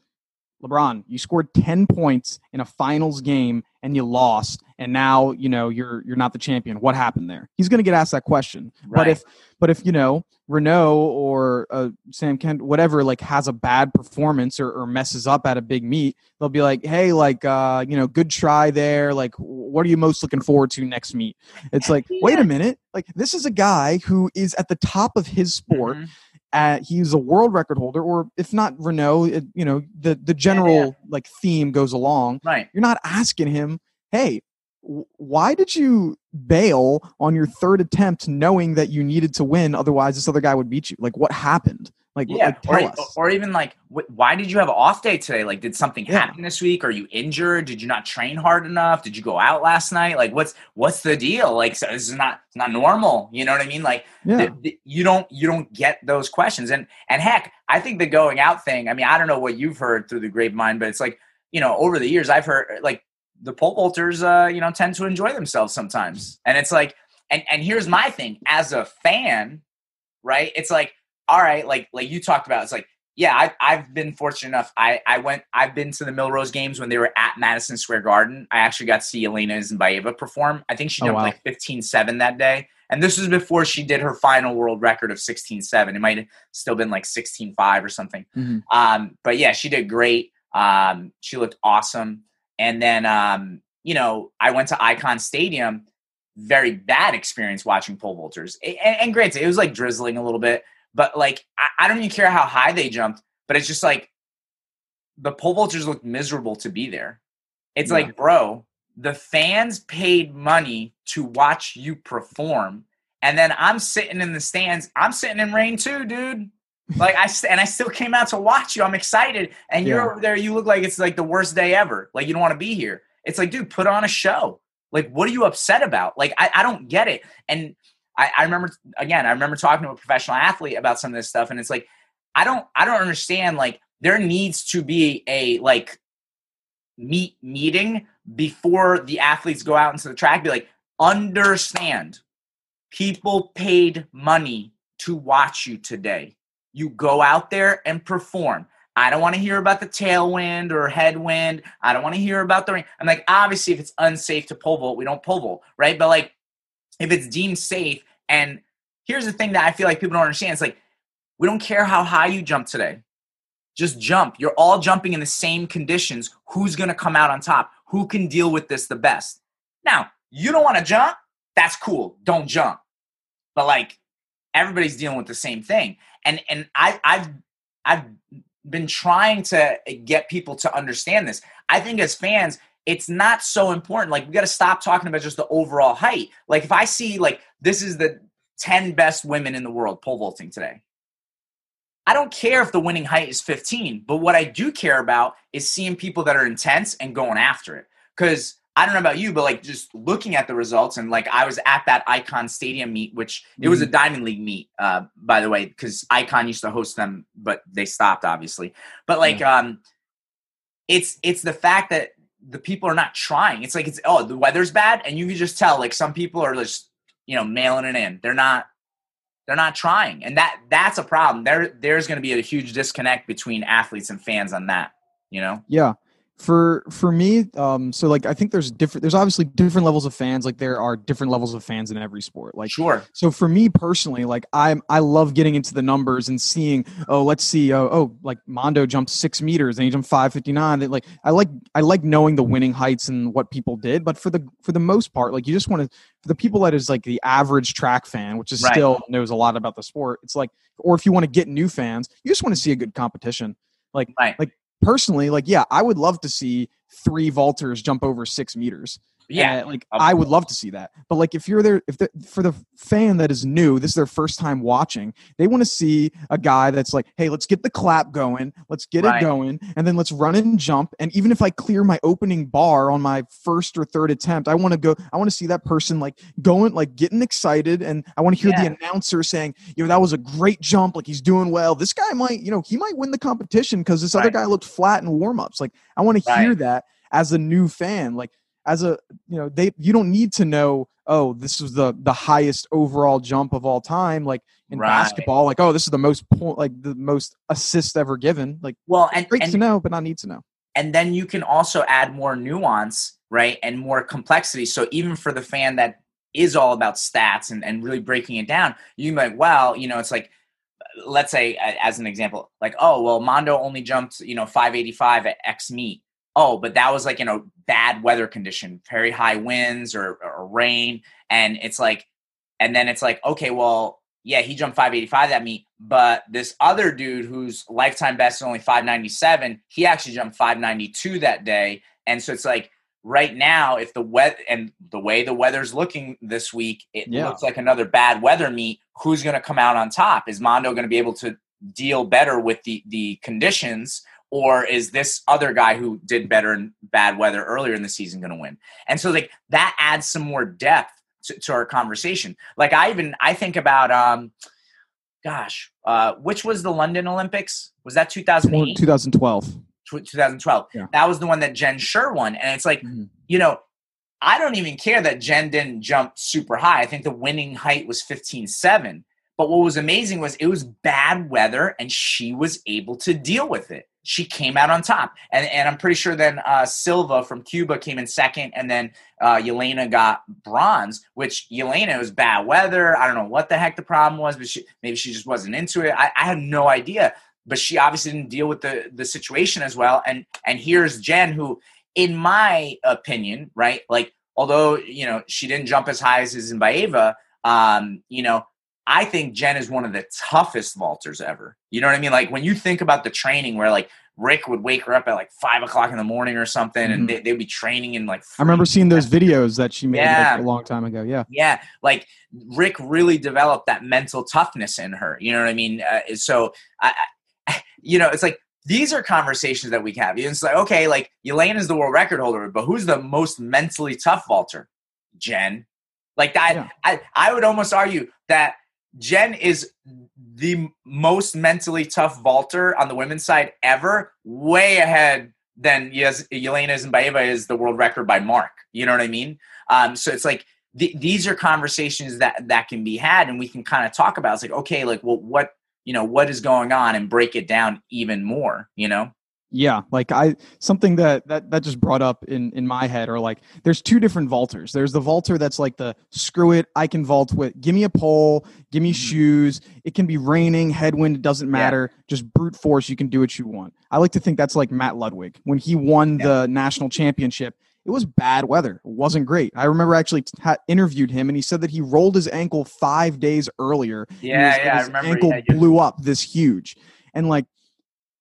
LeBron, you scored 10 points in a finals game and you lost and now, you know, you're you're not the champion. What happened there? He's going to get asked that question. Right. But if but if, you know, Renaud or uh, Sam Kent, whatever, like has a bad performance or, or, messes up at a big meet, they'll be like, "Hey, like, uh, you know, good try there. Like, what are you most looking forward to next meet?" It's like, yeah. wait a minute, like this is a guy who is at the top of his sport. Mm-hmm. At, he's a world record holder, or if not Renaud, it, you know, the the general yeah, yeah. like theme goes along. Right. You're not asking him, "Hey, why did you bail on your third attempt knowing that you needed to win otherwise this other guy would beat you like what happened Like, yeah, like, or, or even like, wh- why did you have an off day today? Like, did something Yeah. happen this week? Are you injured? Did you not train hard enough? Did you go out last night? Like, what's what's the deal? Like, so this is not not normal. You know what I mean? Like, yeah. th- th- you don't you don't get those questions. And and heck, I think the going out thing. I mean, I don't know what you've heard through the grapevine, but it's like you know, over the years, I've heard like the pole vaulters, uh, you know, tend to enjoy themselves sometimes, and it's like, and and here's my thing as a fan, right? It's like, all right, like like you talked about, it's like. Yeah, I, I've been fortunate enough. I, I went. I've been to the Millrose games when they were at Madison Square Garden. I actually got to see Elena Isinbayeva perform. I think she Oh, wow. like 15-7 that day. And this was before she did her final world record of 16-7. It might have still been like 16-5 or something. Mhm. Um, but yeah, she did great. Um, she looked awesome. And then, um, you know, I went to Icahn Stadium. Very bad experience watching pole vaulters. And, and granted, it was like drizzling a little bit, but like I, I don't even care how high they jumped. But it's just like the pole vaulters looked miserable to be there. It's Yeah. like, bro, the fans paid money to watch you perform, and then I'm sitting in the stands. I'm sitting in rain too, dude. Like I and I still came out to watch you. I'm excited, and you're over there. You look like it's like the worst day ever. Like you don't want to be here. It's like, dude, put on a show. Like, what are you upset about? Like, I, I don't get it. And I, I remember again, I remember talking to a professional athlete about some of this stuff, and it's like, I don't, I don't understand. Like, there needs to be a like meet meeting before the athletes go out into the track. Be like, understand, people paid money to watch you today. You go out there and perform. I don't want to hear about the tailwind or headwind. I don't want to hear about the rain. I'm like, obviously, if it's unsafe to pole vault, we don't pole vault, right? But like, if it's deemed safe, and here's the thing that I feel like people don't understand: it's like we don't care how high you jump today. Just jump. You're all jumping in the same conditions. Who's going to come out on top? Who can deal with this the best? Now, you don't want to jump. That's cool. Don't jump. But like everybody's dealing with the same thing. And and I I've I've been trying to get people to understand this. I think as fans, it's not so important. Like we got to stop talking about just the overall height. Like if I see like this is the 10 best women in the world pole vaulting today. I don't care if the winning height is 15, but what I do care about is seeing people that are intense and going after it. Because I don't know about you, but like just looking at the results and like I was at that Icahn Stadium meet, which it was a Diamond League meet, uh, by the way, because Icahn used to host them, but they stopped obviously. But like, um, it's it's the fact that the people are not trying. It's like it's oh the weather's bad, and you can just tell like some people are just you know mailing it in. They're not they're not trying, and that that's a problem. There there's going to be a huge disconnect between athletes and fans on that. You know. Yeah. For for me, um, so like I think there's different. There's obviously different levels of fans. Like there are different levels of fans in every sport. Like Sure. so for me personally, like I'm I love getting into the numbers and seeing. Oh, let's see. Oh, oh like Mondo jumped six meters and he jumped five fifty nine. Like I like I like knowing the winning heights and what people did. But for the for the most part, like you just want to for the people that is like the average track fan, which is Right. still knows a lot about the sport. It's like, or if you want to get new fans, you just want to see a good competition. Like Right. like personally, like yeah, I would love to see three vaulters jump over six meters. Yeah. Uh, like Um, I would love to see that. But like if you're there, if the, for the fan that is new, this is their first time watching, they want to see a guy that's like, hey, let's get the clap going, let's get Right. it going, and then let's run and jump. And even if I clear my opening bar on my first or third attempt, I want to go. I want to see that person like going, like getting excited, and I want to hear Yeah. the announcer saying, you know, that was a great jump. Like he's doing well. This guy might, you know, he might win the competition because this other guy looked flat in warm ups. Like I want to hear that as a new fan. Like as a you know they you don't need to know oh this was the the highest overall jump of all time like in Right. basketball like oh this is the most point like the most assist ever given like Well, and great and, to know but not need to know and then you can also add more nuance, right, and more complexity. So even for the fan that is all about stats and, and really breaking it down, you might well, you know, it's like, let's say as an example, like, oh, well, Mondo only jumped, you know, 585 at X meet. Oh, but that was like in a bad weather condition, very high winds or, or rain. And it's like, and then it's like, okay, well, yeah, he jumped 585 that meet, but this other dude whose lifetime best is only 597, he actually jumped 592 that day. And so it's like right now, if the weather and the way the weather's looking this week, it Yeah. looks like another bad weather meet. Who's going to come out on top? Is Mondo going to be able to deal better with the the conditions or is this other guy who did better in bad weather earlier in the season going to win and so like that adds some more depth to, to, our conversation like i even i think about um gosh uh which was the london olympics was that 2008 2012 2012 yeah. that was the one that jen suhr won and it's like mm-hmm. you know I don't even care that Jen didn't jump super high. I think the winning height was 15.7. But what was amazing was it was bad weather and she was able to deal with it. She came out on top. And, and I'm pretty sure then uh, Silva from Cuba came in second, and then uh, Yelena got bronze, which Yelena was bad weather. I don't know what the heck the problem was, but she, maybe she just wasn't into it. I, I had no idea. But she obviously didn't deal with the, the situation as well. And and here's Jen, who, in my opinion, right, like although you know she didn't jump as high as Isinbayeva, um, you know I think Jen is one of the toughest vaulters ever. You know what I mean? Like when you think about the training where like Rick would wake her up at like five o'clock in the morning or something, mm-hmm. and they, would be training in like. I remember seeing those videos that she made yeah. like a long time ago. Yeah, yeah, like Rick really developed that mental toughness in her. You know what I mean? Uh, so I, I, you know, it's like these are conversations that we have. It's like okay, like Elaine is the world record holder, but who's the most mentally tough vaulter? Jen. Like that, yeah. I, I would almost argue that Jen is the most mentally tough vaulter on the women's side ever, way ahead than yes, Yelena Isinbayeva is the world record by Mark. You know what I mean? Um, so it's like th- these are conversations that that can be had, and we can kind of talk about. It's like okay, like well, what you know, what is going on, and break it down even more. You know? Yeah like i something that that that just brought up in in my head or like there's two different vaulters there's the vaulter that's like the screw it i can vault with give me a pole give me mm-hmm. shoes it can be raining headwind it doesn't matter yeah. just brute force you can do what you want. I like to think that's like matt ludwig. When he won yeah. the national championship it was bad weather. It wasn't great. I remember actually ha- interviewed him and he said that he rolled his ankle five days earlier yeah his, yeah his ankle blew up this huge. And like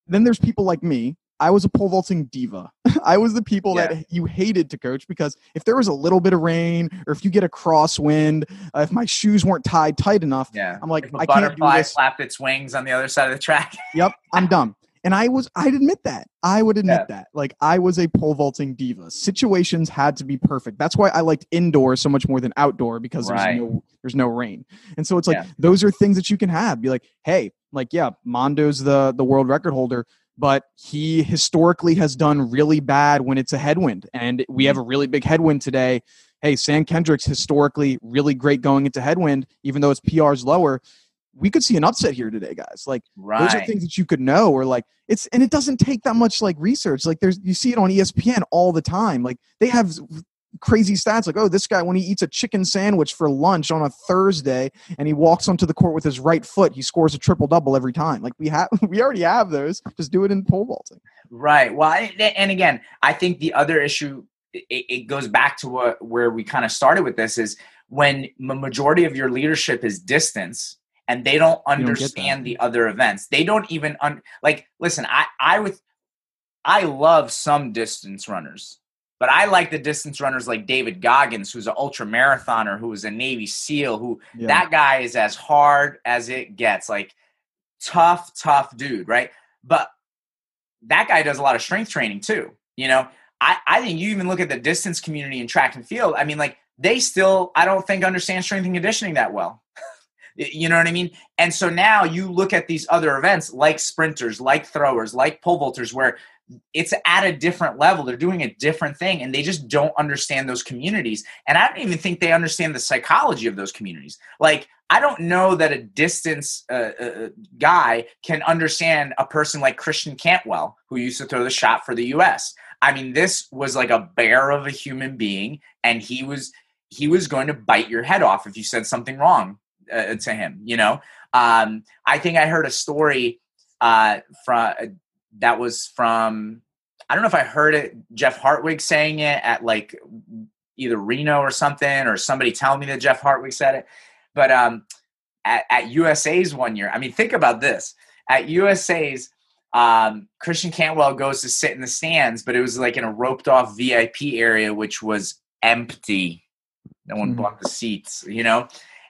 then there's people like me. I was a pole vaulting diva. I was the people yeah. that you hated to coach because if there was a little bit of rain or if you get a crosswind, uh, if my shoes weren't tied tight enough, yeah. I'm like, I can't do this. flapped its wings on the other side of the track. yep, I'm done. And I was, I'd admit that. I would admit yeah. that. Like, I was a pole vaulting diva. Situations had to be perfect. That's why I liked indoor so much more than outdoor because right. there's no, there's no rain. And so it's like, yeah. those are things that you can have. Be like, hey, like, yeah, Mondo's the the world record holder but he historically has done really bad when it's a headwind. And we have a mm-hmm. really big headwind today. Hey, Sam Kendricks historically really great going into headwind, even though its PR's lower. We could see an upset here today, guys. Like right. those are things that you could know, or like it's and it doesn't take that much like research. Like there's you see it on ESPN all the time. Like they have crazy stats like oh this guy when he eats a chicken sandwich for lunch on a thursday and he walks onto the court with his right foot he scores a triple double every time. Like we have we already have those. Just do it in pole vaulting. Right. Well and again i think the other issue it, it goes back to what where we kind of started with this is when the majority of your leadership is distance and they don't understand don't the other events. They don't even un- like listen i i would i love some distance runners but I like the distance runners like David Goggins, who's an ultra marathoner, who was a Navy SEAL, who yeah. that guy is as hard as it gets. Like tough, tough dude, right? But that guy does a lot of strength training too. You know, I, I think you even look at the distance community in track and field. I mean, like they still, I don't think understand strength and conditioning that well. you know what I mean? And so now you look at these other events like sprinters, like throwers, like pole vaulters, where it's at a different level. They're doing a different thing and they just don't understand those communities. And I don't even think they understand the psychology of those communities. Like, I don't know that a distance uh, uh, uh guy can understand a person like Christian Cantwell, who used to throw the shot for the US. I mean, this was like a bear of a human being, and he was he was going to bite your head off if you said something wrong uh, to him. You know, um, I think I heard a story uh, from that was from I don't know if I heard it Jeff Hartwig saying it at like either Reno or something, or somebody telling me that Jeff Hartwig said it. But um, at, at USA's one year, I mean, think about this. At USA's, um, Christian Cantwell goes to sit in the stands, but it was like in a roped off VIP area, which was empty. No one mm-hmm. bought the seats, you know.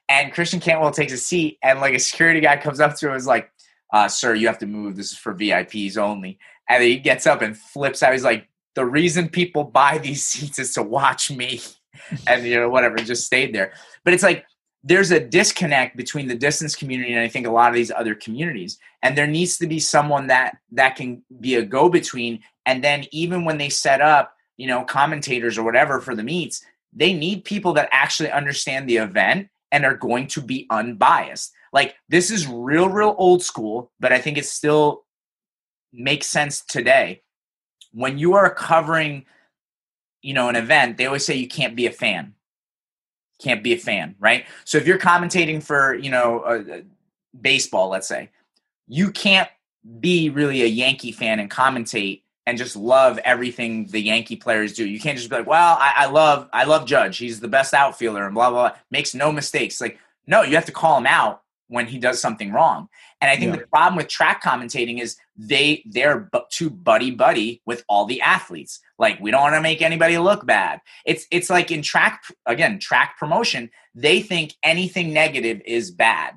And Christian Cantwell takes a seat, and like a security guy comes up to him and is like, uh, "Sir, you have to move. This is for VIPs only." And he gets up and flips out. He's like, "The reason people buy these seats is to watch me," and you know whatever, just stayed there. But it's like there's a disconnect between the distance community and I think a lot of these other communities. And there needs to be someone that that can be a go between. And then even when they set up, you know, commentators or whatever for the meets, they need people that actually understand the event and are going to be unbiased. Like this is real, real old school, but I think it still makes sense today. When you are covering, you know, an event, they always say you can't be a fan can't be a fan, right? So if you're commentating for, you know, baseball, let's say, you can't be really a Yankee fan and commentate and just love everything the Yankee players do. You can't just be like, well, I, I love I love Judge. He's the best outfielder and blah, blah blah. Makes no mistakes. Like, no, you have to call him out when he does something wrong. And I think yeah. the problem with track commentating is they they're too buddy buddy with all the athletes. Like we don't want to make anybody look bad. It's it's like in track again track promotion they think anything negative is bad,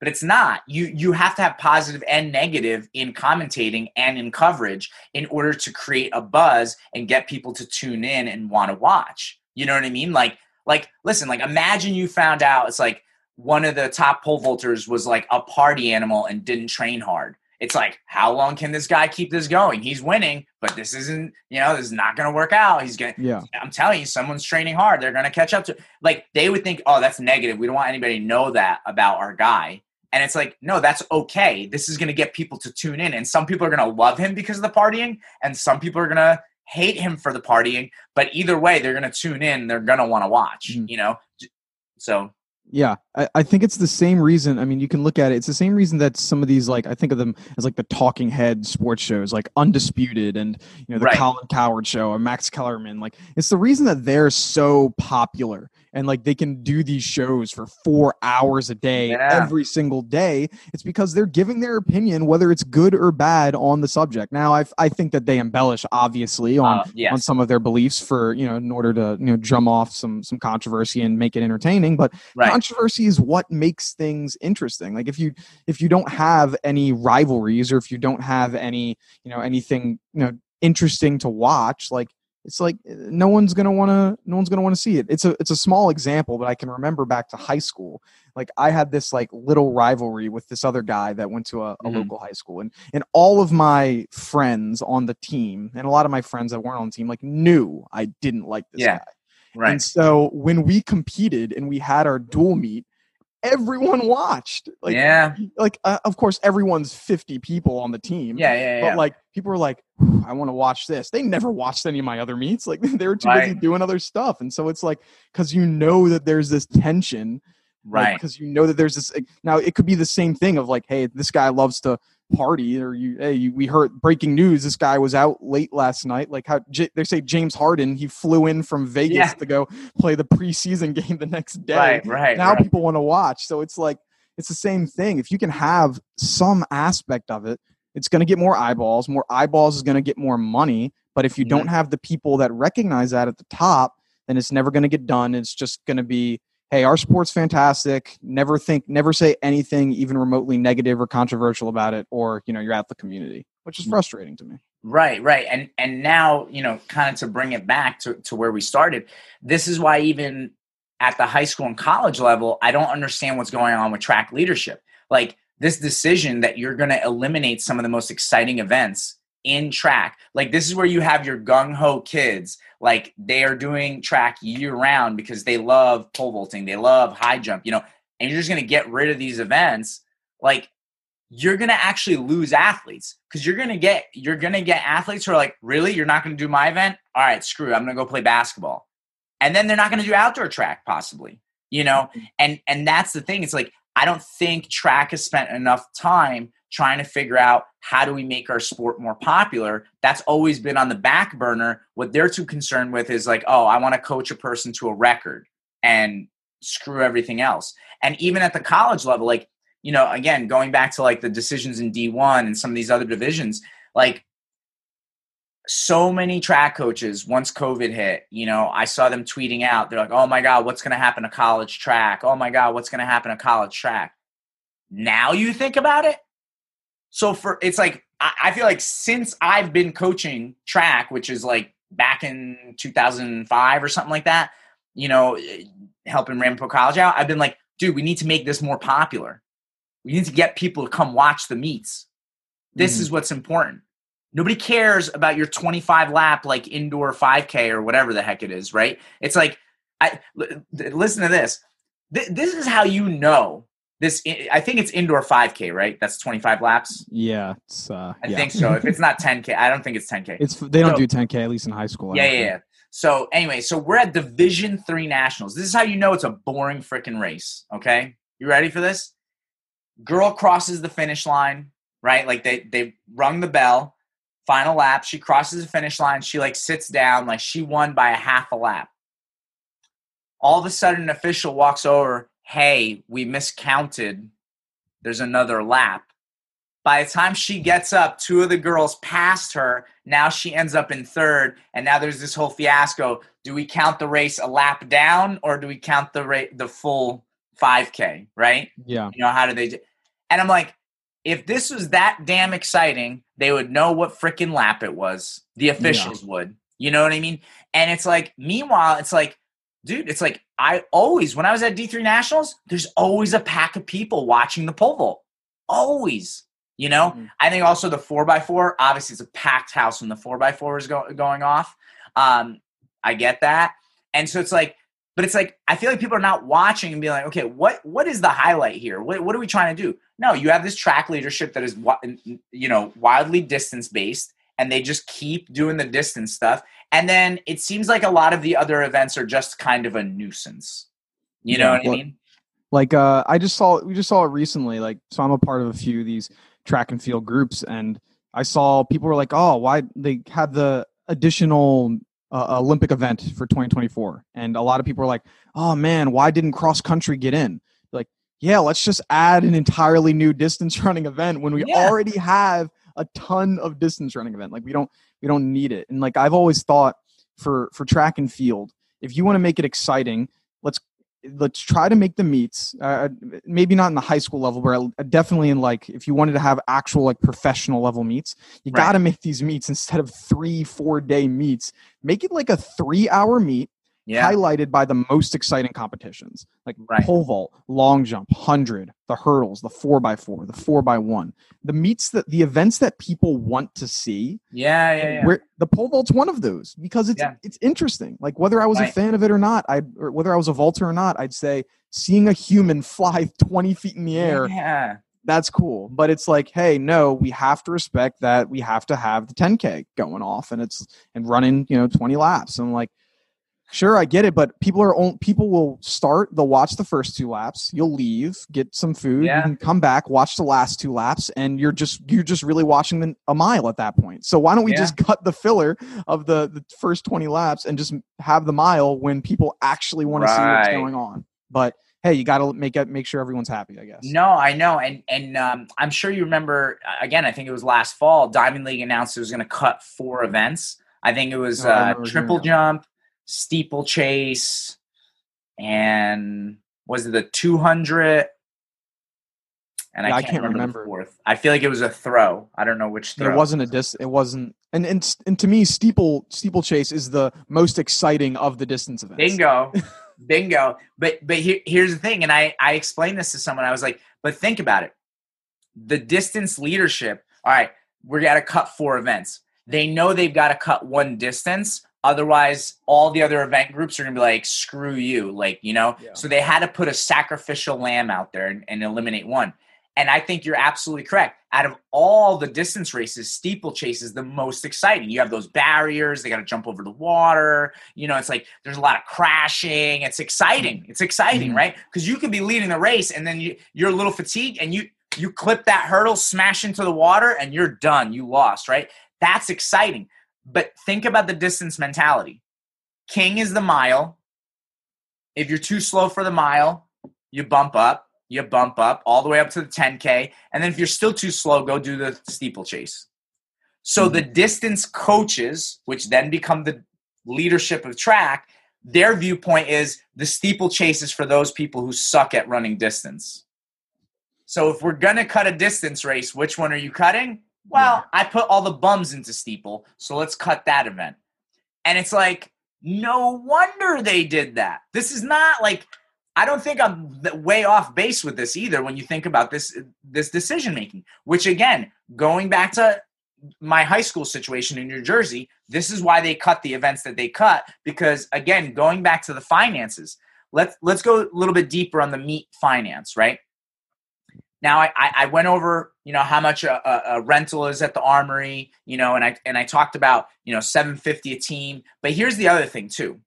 but it's not. You you have to have positive and negative in commentating and in coverage in order to create a buzz and get people to tune in and want to watch. You know what I mean? Like like listen like imagine you found out it's like one of the top pole vaulters was like a party animal and didn't train hard. It's like, how long can this guy keep this going? He's winning, but this isn't, you know, this is not going to work out. He's going to, yeah. I'm telling you, someone's training hard. They're going to catch up to, like, they would think, oh, that's negative. We don't want anybody to know that about our guy. And it's like, no, that's okay. This is going to get people to tune in. And some people are going to love him because of the partying, and some people are going to hate him for the partying. But either way, they're going to tune in. They're going to want to watch, mm-hmm. you know? So yeah, I, I, think it's the same reason. I mean, you can look at it. It's the same reason that some of these, like, I think of them as like the talking head sports shows, like Undisputed and, you know, the right. Colin Cowherd show or Max Kellerman. Like, it's the reason that they're so popular and like they can do these shows for four hours a day yeah. every single day it's because they're giving their opinion whether it's good or bad on the subject now i, I think that they embellish obviously on uh, yes. on some of their beliefs for you know in order to you know drum off some some controversy and make it entertaining but right. controversy is what makes things interesting like if you if you don't have any rivalries or if you don't have any you know anything you know interesting to watch like it's like eh, no one's gonna want to no one's gonna want to see it it's a it's a small example but i can remember back to high school like i had this like little rivalry with this other guy that went to a, a mm-hmm. local high school and and all of my friends on the team and a lot of my friends that weren't on the team like knew i didn't like this yeah. guy right and so when we competed and we had our dual meet everyone watched. Like, yeah. Like, uh, of course, everyone's 50 people on the team. Yeah, yeah, yeah. But like, people were like, I want to watch this. They never watched any of my other meets. Like, they were too right. busy doing other stuff. And so it's like, because you know that there's this tension. Right. Because like, you know that there's this. Now, it could be the same thing of like, hey, this guy loves to party or you hey we heard breaking news. This guy was out late last night. Like how J- they say james harden he flew in from vegas yeah. to go play the preseason game the next day. Right right now right. people want to watch. So it's like it's the same thing. If you can have some aspect of it it's going to get more eyeballs. More eyeballs is going to get more money. But if you mm-hmm. don't have the people that recognize that at the top then it's never going to get done. It's just going to be hey, our sport's fantastic. Never think, never say anything even remotely negative or controversial about it, or you know, you're out the community, which is mm. frustrating to me. Right, right. And and now, you know, kind of to bring it back to, to where we started, this is why even at the high school and college level, I don't understand what's going on with track leadership. Like this decision that you're going to eliminate some of the most exciting events in track. Like this is where you have your gung ho kids. Like they are doing track year round because they love pole vaulting, they love high jump, you know, and you're just going to get rid of these events. Like you're going to actually lose athletes because you're going to get you're going to get athletes who are like, really, you're not going to do my event? All right, screw. It. I'm going to go play basketball, and then they're not going to do outdoor track possibly. You know, mm-hmm. and and that's the thing. It's like I don't think track has spent enough time trying to figure out how do we make our sport more popular that's always been on the back burner. What they're too concerned with is like oh i want to coach a person to a record and screw everything else. And even at the college level like you know again going back to like the decisions in d1 and some of these other divisions like so many track coaches once covid hit you know i saw them tweeting out they're like oh my god what's going to happen to college track? Oh my god what's going to happen to college track? Now you think about it So for it's like I, I feel like since I've been coaching track, which is like back in 2005 or something like that, you know, helping Ramapo College out, I've been like, dude, we need to make this more popular. We need to get people to come watch the meets. This mm-hmm. is what's important. Nobody cares about your 25 lap like indoor 5K or whatever the heck it is, right? It's like I listen to this. This is how you know this. I think it's indoor 5K, right? That's 25 laps. Yeah, it's. Uh, I yeah. think so. If it's not 10K, I don't think it's 10K. It's they don't so, do 10K at least in high school. Yeah, yeah, yeah. So anyway, so we're at Division Three Nationals. This is how you know it's a boring freaking race. Okay, you ready for this? Girl crosses the finish line, right? Like they they rung the bell final lap she crosses the finish line she like sits down like she won by a half a lap all of a sudden an official walks over hey we miscounted there's another lap by the time she gets up two of the girls passed her now she ends up in third and now there's this whole fiasco do we count the race a lap down or do we count the rate the full 5k right yeah you know how do they do and i'm like if this was that damn exciting, they would know what freaking lap it was. The officials yeah. would. You know what I mean? And it's like, meanwhile, it's like, dude, it's like I always, when I was at D3 Nationals, there's always a pack of people watching the pole vault. Always. You know, mm-hmm. I think also the four by four, obviously it's a packed house when the four by four is go- going off. Um, I get that. And so it's like, but it's like I feel like people are not watching and being like, okay, what what is the highlight here? What what are we trying to do? No, you have this track leadership that is you know wildly distance based, and they just keep doing the distance stuff. And then it seems like a lot of the other events are just kind of a nuisance. You know what I mean? Like uh, I just saw we just saw it recently. Like so, I'm a part of a few of these track and field groups, and I saw people were like, oh, why they had the additional uh, Olympic event for 2024. And a lot of people are like, oh man, why didn't cross country get in? Like, yeah, let's just add an entirely new distance running event when we yeah. already have a ton of distance running event. Like we don't we don't need it. And like I've always thought for for track and field, if you want to make it exciting, let's let's try to make the meets uh, maybe not in the high school level but definitely in like if you wanted to have actual like professional level meets you right. got to make these meets instead of three four day meets make it like a three hour meet yeah. highlighted by the most exciting competitions like right. pole vault, long jump, 100, the hurdles, the 4x4, the 4x1. The meets that the events that people want to see. Yeah, yeah, yeah. Where the pole vault's one of those because it's yeah. it's interesting. Like whether I was right. a fan of it or not, I or whether I was a vaulter or not, I'd say seeing a human fly 20 feet in the air. Yeah. That's cool. But it's like, hey, no, we have to respect that we have to have the 10K going off and it's and running, you know, 20 laps. And I'm like, Sure, I get it, but people are on, people will start. They'll watch the first two laps. You'll leave, get some food, yeah. and come back, watch the last two laps, and you're just you're just really watching the, a mile at that point. So why don't we yeah. just cut the filler of the the first twenty laps and just have the mile when people actually want right. to see what's going on? But hey, you got to make it make sure everyone's happy. I guess. No, I know, and and um, I'm sure you remember. Again, I think it was last fall. Diamond League announced it was going to cut four events. I think it was oh, uh, triple jump steeplechase, and was it the 200? And yeah, I, can't I, can't remember, fourth. I feel like it was a throw. I don't know which throw. It wasn't a dis. It wasn't. And and and to me, steeple steeplechase is the most exciting of the distance events. Bingo, bingo. But but here, here's the thing, and I I explained this to someone. I was like, but think about it. The distance leadership. All right, we got to cut four events. They know they've got to cut one distance, Otherwise, all the other event groups are going to be like, screw you. Like, you know? Yeah. So they had to put a sacrificial lamb out there and, and, eliminate one. And I think you're absolutely correct. Out of all the distance races, steeplechase is the most exciting. You have those barriers, they got to jump over the water. You know, it's like there's a lot of crashing. It's exciting. It's exciting, mm-hmm. right? Because you could be leading the race and then you, you're a little fatigued and you, you clip that hurdle, smash into the water, and you're done. You lost, right? That's exciting. But think about the distance mentality. King is the mile. If you're too slow for the mile, you bump up, you bump up all the way up to the 10K. And then if you're still too slow, go do the steeplechase. So mm-hmm. the distance coaches, which then become the leadership of track, their viewpoint is the steeplechase is for those people who suck at running distance. So if we're gonna cut a distance race, which one are you cutting? Well. I put all the bums into steeple, so let's cut that event. And it's like, no wonder they did that. This is not like I don't think I'm way off base with this either when you think about this this decision making. Which again, going back to my high school situation in New Jersey, this is why they cut the events that they cut because again, going back to the finances. Let's let's go a little bit deeper on the meet finance, right? Now I, I went over you know how much a, a, rental is at the armory you know and I and I talked about you know 750 a team but here's the other thing too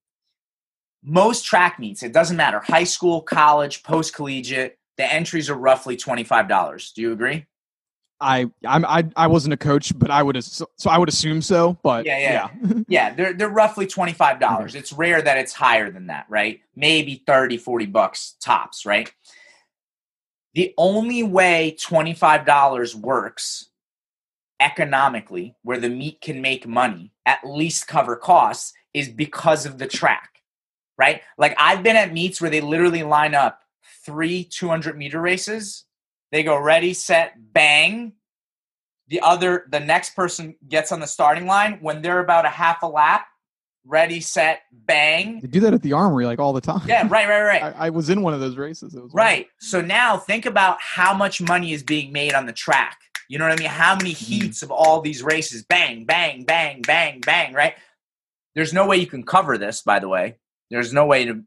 most track meets it doesn't matter high school college post collegiate the entries are roughly $25 do you agree I I'm I, I wasn't a coach, but I would so I would assume so. But yeah, yeah, yeah. yeah they're they're roughly twenty five dollars. Mm-hmm. It's rare that it's higher than that, right? Maybe 30, 40 bucks tops, right? The only way $25 works economically, where the meet can make money, at least cover costs, is because of the track, right? Like I've been at meets where they literally line up three 200 meter races. They go ready, set, bang. The other, the next person gets on the starting line when they're about a half a lap ready, set, bang. They do that at the armory like all the time. Yeah, right, right, right. I, I was in one of those races. right. So now think about how much money is being made on the track. You know what I mean? How many mm-hmm. heats mm. of all these races? Bang, bang, bang, bang, bang, right? There's no way you can cover this, by the way. There's no way to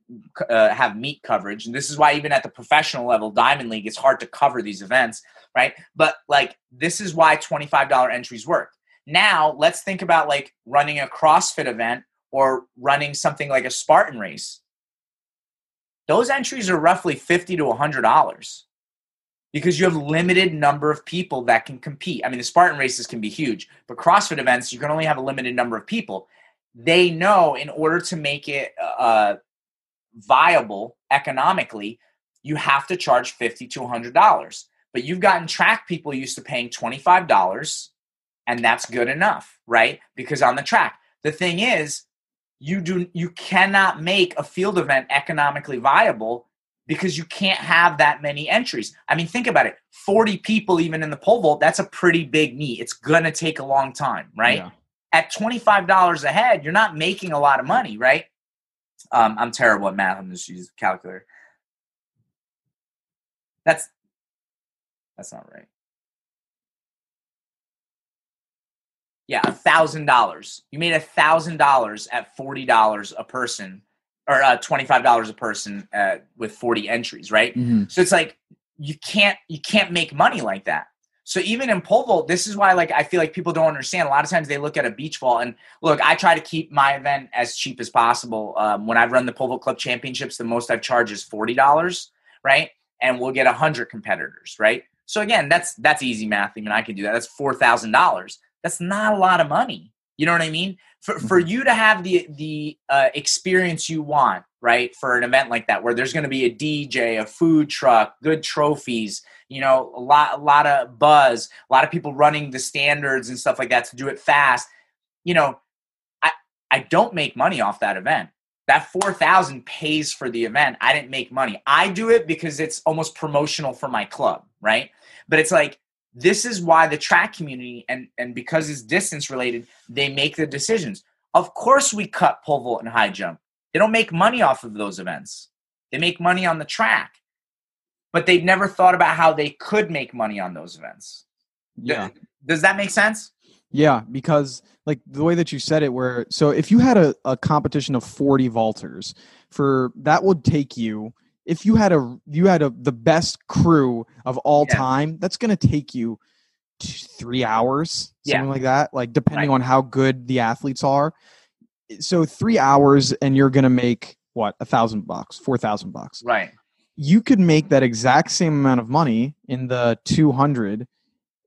uh, have meet coverage. And this is why, even at the professional level, Diamond League, it's hard to cover these events, right? But like, this is why $25 entries work. Now, let's think about like running a CrossFit event or running something like a Spartan race, those entries are roughly 50 to $100 because you have limited number of people that can compete. I mean, the Spartan races can be huge, but CrossFit events, you can only have a limited number of people. They know in order to make it uh, viable economically, you have to charge 50 to $100. But you've gotten track people used to paying $25, and that's good enough, right? Because on the track, the thing is, you do you cannot make a field event economically viable because you can't have that many entries. I mean, think about it. 40 people even in the pole vault, that's a pretty big meet. It's going to take a long time, right? Yeah. At $25 a head, you're not making a lot of money, right? Um, I'm terrible at math. I'm just using a calculator. That's that's not right. Yeah, a thousand dollars. You made a thousand dollars at forty dollars a person, or uh, twenty five dollars a person uh, with forty entries, right? Mm-hmm. So it's like you can't you can't make money like that. So even in pole vault, this is why like I feel like people don't understand. A lot of times they look at a beach vault and look. I try to keep my event as cheap as possible. Um, when I've run the pole vault club championships, the most I've charged is forty dollars, right? And we'll get hundred competitors, right? So again, that's that's easy math. I mean, I can do that. That's four thousand dollars that's not a lot of money. You know what I mean? For for mm-hmm. you to have the the uh, experience you want, right? For an event like that, where there's going to be a DJ, a food truck, good trophies, you know, a lot a lot of buzz, a lot of people running the standards and stuff like that to do it fast. You know, I I don't make money off that event. That four thousand pays for the event. I didn't make money. I do it because it's almost promotional for my club, right? But it's like this is why the track community and and because it's distance related they make the decisions. Of course we cut pole vault and high jump. They don't make money off of those events. They make money on the track. But they've never thought about how they could make money on those events. Yeah. does that make sense? Yeah because like the way that you said it where so if you had a, a competition of 40 vaulters for that would take you if you had a you had a the best crew of all yeah. time, that's going to take you three hours, something yeah. like that. Like depending right. on how good the athletes are. So three hours, and you're going to make what a thousand bucks, four thousand bucks. Right. You could make that exact same amount of money in the 200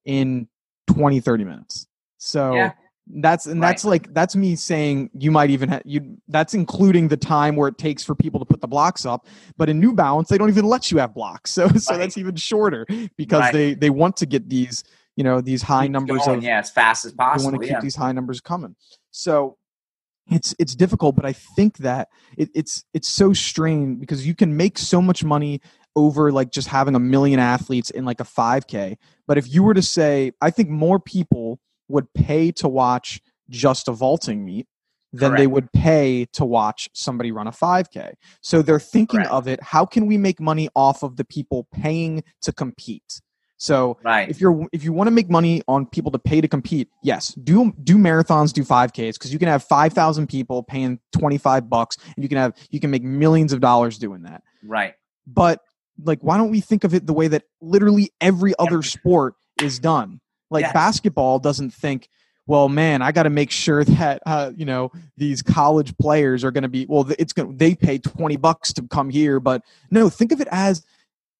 in 20, 30 minutes. So yeah that's and that's like that's me saying you might even have you that's including the time where it takes for people to put the blocks up but in new balance they don't even let you have blocks so so right. that's even shorter because right. they they want to get these you know these high keep numbers going, of yeah as fast as possible they want to keep yeah. these high numbers coming so it's it's difficult but i think that it, it's it's so strained because you can make so much money over like just having a million athletes in like a 5K. But if you were to say, I think more people would pay to watch just a vaulting meet than Correct. they would pay to watch somebody run a 5K. So they're thinking Correct. of it how can we make money off of the people paying to compete? So right. if you're if you want to make money on people to pay to compete, yes, do do marathons, do 5Ks because you can have 5,000 people paying 25 bucks and you can have you can make millions of dollars doing that. Right. But like why don't we think of it the way that literally every other sport is done? Like yes. basketball doesn't think well man i got to make sure that uh, you know these college players are going to be well it's going they pay 20 bucks to come here but no think of it as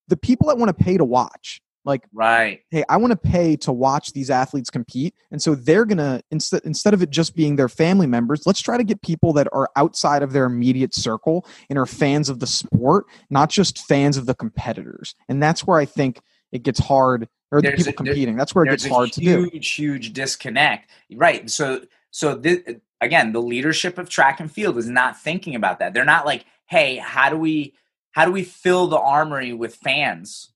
the people that want to pay to watch. Like right. hey i want to pay to watch these athletes compete and so they're going to instead instead of it just being their family members let's try to get people that are outside of their immediate circle and are fans of the sport not just fans of the competitors. And that's where i think it gets hard or the people a, competing. That's where it gets hard to do. Huge, huge disconnect. Right. So, so this, again, the leadership of track and field is not thinking about that. They're not like, hey, how do we, how do we fill the armory with fans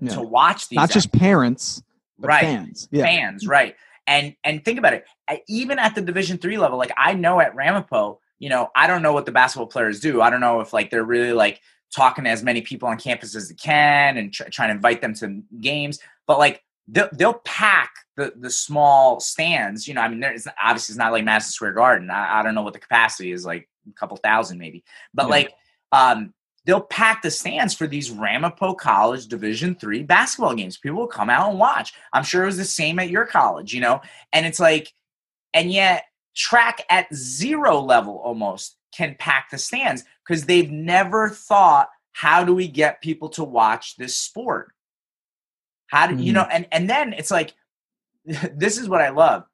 yeah. to watch these? Not just parents, right? Fans, yeah. fans, right? And and think about it. Even at the Division three level, like I know at Ramapo, you know, I don't know what the basketball players do. I don't know if like they're really like talking to as many people on campus as they can and tr- trying to invite them to games but like they'll, they'll pack the the small stands. You know, I mean, there's obviously it's not like Madison Square Garden. I, I, don't know what the capacity is, like a couple thousand maybe, but yeah. like um, they'll pack the stands for these Ramapo College Division three basketball games. People will come out and watch. I'm sure it was the same at your college, you know, and it's like, and yet track at zero level almost can pack the stands because they've never thought how do we get people to watch this sport how do mm-hmm. you know? And and then it's like, this is what I love.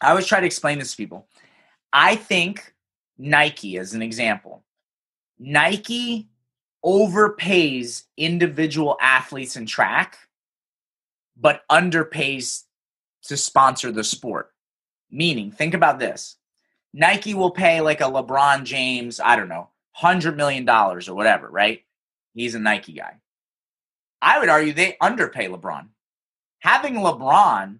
I always try to explain this to people. I think Nike, as an example, Nike overpays individual athletes in track, but underpays to sponsor the sport. Meaning, think about this Nike will pay like a LeBron James, I don't know, $100 million or whatever, right? He's a Nike guy. I would argue they underpay LeBron. Having LeBron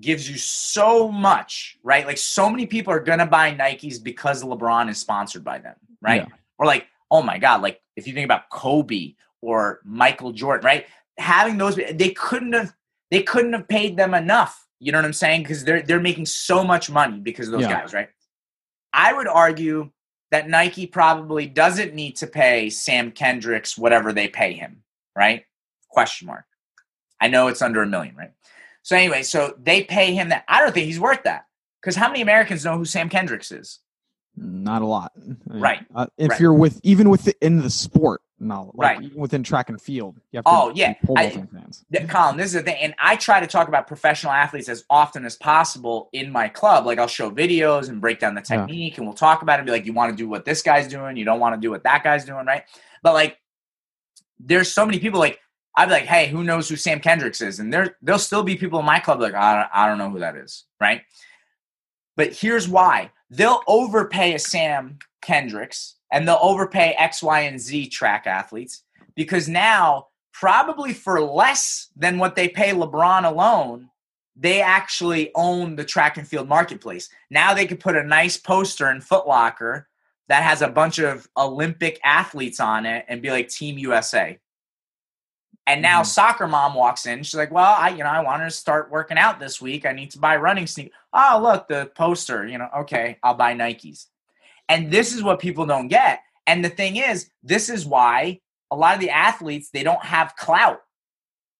gives you so much, right? Like so many people are gonna buy Nikes because LeBron is sponsored by them, right? Yeah. Or like, oh my God, like if you think about Kobe or Michael Jordan, right? Having those, they couldn't have, they couldn't have paid them enough. You know what I'm saying? Because they're they're making so much money because of those yeah. guys, right? I would argue that Nike probably doesn't need to pay Sam Kendricks whatever they pay him, right? Question mark. I know it's under a million, right? So anyway, so they pay him that. I don't think he's worth that because how many Americans know who Sam Kendricks is? Not a lot, right? Uh, if right. you're with even within the sport, no, like, right? within track and field, you have to. Oh yeah, I, fans. Colin, this is the thing, and I try to talk about professional athletes as often as possible in my club. Like I'll show videos and break down the technique, yeah. and we'll talk about it. And be like, you want to do what this guy's doing, you don't want to do what that guy's doing, right? But like, there's so many people like I'd be like, hey, who knows who Sam Kendricks is? And there, there'll still be people in my club like, I don't, I don't know who that is, right? But here's why they'll overpay a Sam Kendricks and they'll overpay X, Y, and Z track athletes because now, probably for less than what they pay LeBron alone, they actually own the track and field marketplace. Now they could put a nice poster in Footlocker that has a bunch of Olympic athletes on it and be like Team USA. And now mm-hmm. soccer mom walks in. She's like, "Well, I, you know, I want to start working out this week. I need to buy running sneakers. Oh, look, the poster. You know, okay, I'll buy Nikes." And this is what people don't get. And the thing is, this is why a lot of the athletes they don't have clout.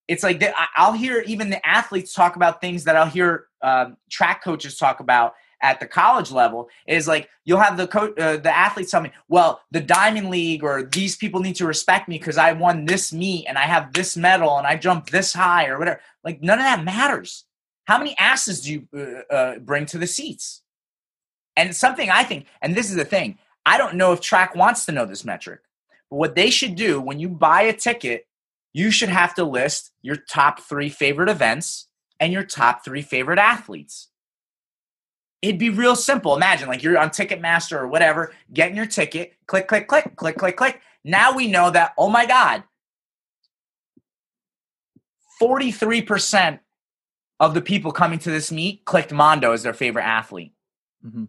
It's like they, I'll hear even the athletes talk about things that I'll hear uh, track coaches talk about at the college level is like you'll have the co- uh, the athletes tell me, well, the Diamond League or these people need to respect me because I won this meet and I have this medal and I jumped this high or whatever. Like none of that matters. How many asses do you uh, uh, bring to the seats? And something I think, and this is the thing, I don't know if track wants to know this metric, but what they should do when you buy a ticket, you should have to list your top three favorite events and your top three favorite athletes it'd be real simple. Imagine like you're on Ticketmaster or whatever, getting your ticket, click, click, click, click, click, click. Now we know that, oh my God, 43% of the people coming to this meet clicked Mondo as their favorite athlete. Mm-hmm.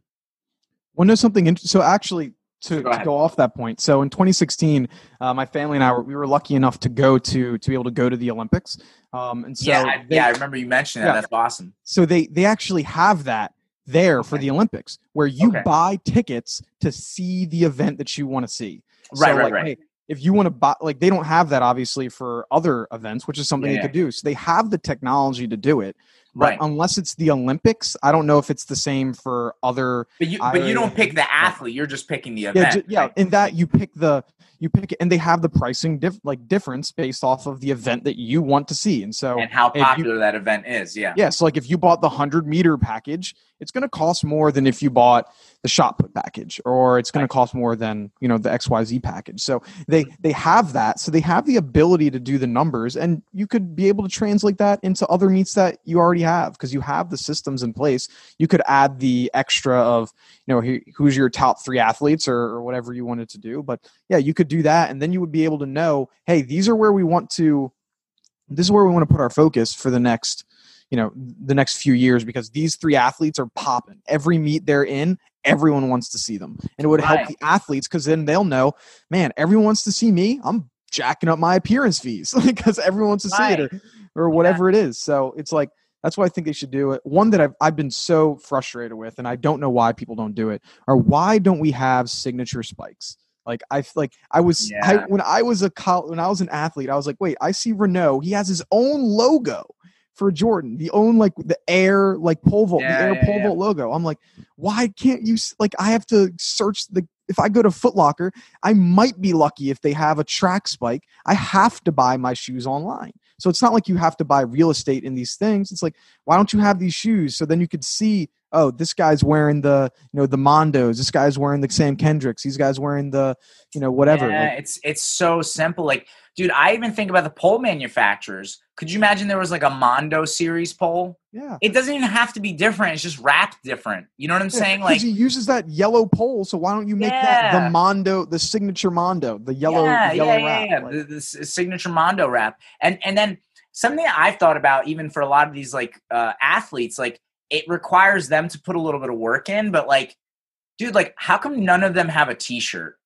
Well, no, something. In- so actually, to go, to go, off that point. So in 2016, uh, my family and I were we were lucky enough to go to to be able to go to the Olympics. Um, and so yeah, I, they, yeah, I remember you mentioned that. Yeah. That's awesome. So they they actually have that there okay. for the Olympics, where you okay. buy tickets to see the event that you want to see. Right, so, right, like, right. Hey, if you want to buy, like they don't have that obviously for other events, which is something yeah, they could do. So they have the technology to do it. But right. unless it's the Olympics, I don't know if it's the same for other. But you, but you don't pick the athlete; you're just picking the event. Yeah, yeah. Right? In that, you pick the you pick it, and they have the pricing diff, like difference based off of the event that you want to see, and so and how popular you, that event is. Yeah, yeah. So like if you bought the hundred meter package, it's going to cost more than if you bought the shot put package or it's going to cost more than you know the xyz package so they they have that so they have the ability to do the numbers and you could be able to translate that into other meets that you already have because you have the systems in place you could add the extra of you know who's your top three athletes or, or whatever you wanted to do but yeah you could do that and then you would be able to know hey these are where we want to this is where we want to put our focus for the next you know the next few years because these three athletes are popping every meet they're in everyone wants to see them and it would right. help the athletes because then they'll know man everyone wants to see me i'm jacking up my appearance fees because everyone wants to right. see it or, or whatever yeah. it is so it's like that's why I think they should do it. One that I've, I've been so frustrated with, and I don't know why people don't do it, or why don't we have signature spikes? Like I like I was yeah. I, when I was a when I was an athlete, I was like, wait, I see Renaud. He has his own logo for Jordan, the own like the air like pole vault, yeah, the air yeah, pole vault logo. I'm like, why can't you like I have to search the if I go to Footlocker, I might be lucky if they have a track spike. I have to buy my shoes online. So it's not like you have to buy real estate in these things. It's like, why don't you have these shoes so then you could see, oh, this guy's wearing the, you know, the Mondos. This guy's wearing the Sam Kendricks. These guys wearing the, you know, whatever. Yeah, like, it's it's so simple. Like dude, I even think about the pole manufacturers. Could you imagine there was like a Mondo series pole? Yeah. It doesn't even have to be different. It's just wrapped different. You know what I'm yeah, saying? Like he uses that yellow pole, so why don't you make yeah. that the Mondo, the signature Mondo, the yellow, yeah, the yellow yeah, wrap? Yeah, like. the, the, signature Mondo wrap. And and then something I've thought about even for a lot of these like uh, athletes, like it requires them to put a little bit of work in, but like, dude, like how come none of them have a t-shirt?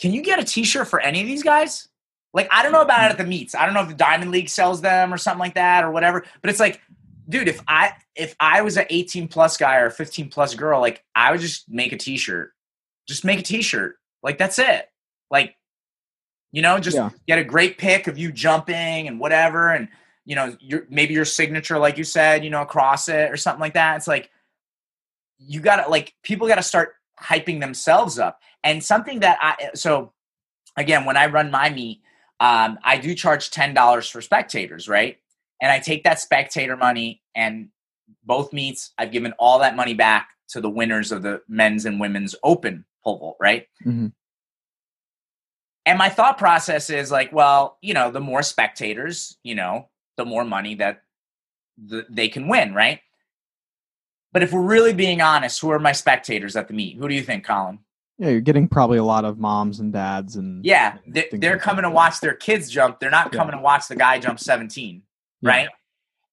Can you get a T-shirt for any of these guys? Like, I don't know about it at the meets. I don't know if the Diamond League sells them or something like that or whatever. But it's like, dude, if I if I was an 18 plus guy or a 15 plus girl, like I would just make a T-shirt. Just make a T-shirt. Like that's it. Like, you know, just yeah. get a great pic of you jumping and whatever, and you know, your maybe your signature, like you said, you know, across it or something like that. It's like you gotta like people gotta start hyping themselves up. And something that I so again when I run my meet, um, I do charge ten dollars for spectators, right? And I take that spectator money and both meets, I've given all that money back to the winners of the men's and women's open pole vault, right? Mm-hmm. And my thought process is like, well, you know, the more spectators, you know, the more money that the, they can win, right? But if we're really being honest, who are my spectators at the meet? Who do you think, Colin? Yeah, you're getting probably a lot of moms and dads and yeah, they're, they're like coming that. to watch their kids jump. They're not coming yeah. to watch the guy jump 17, right? Yeah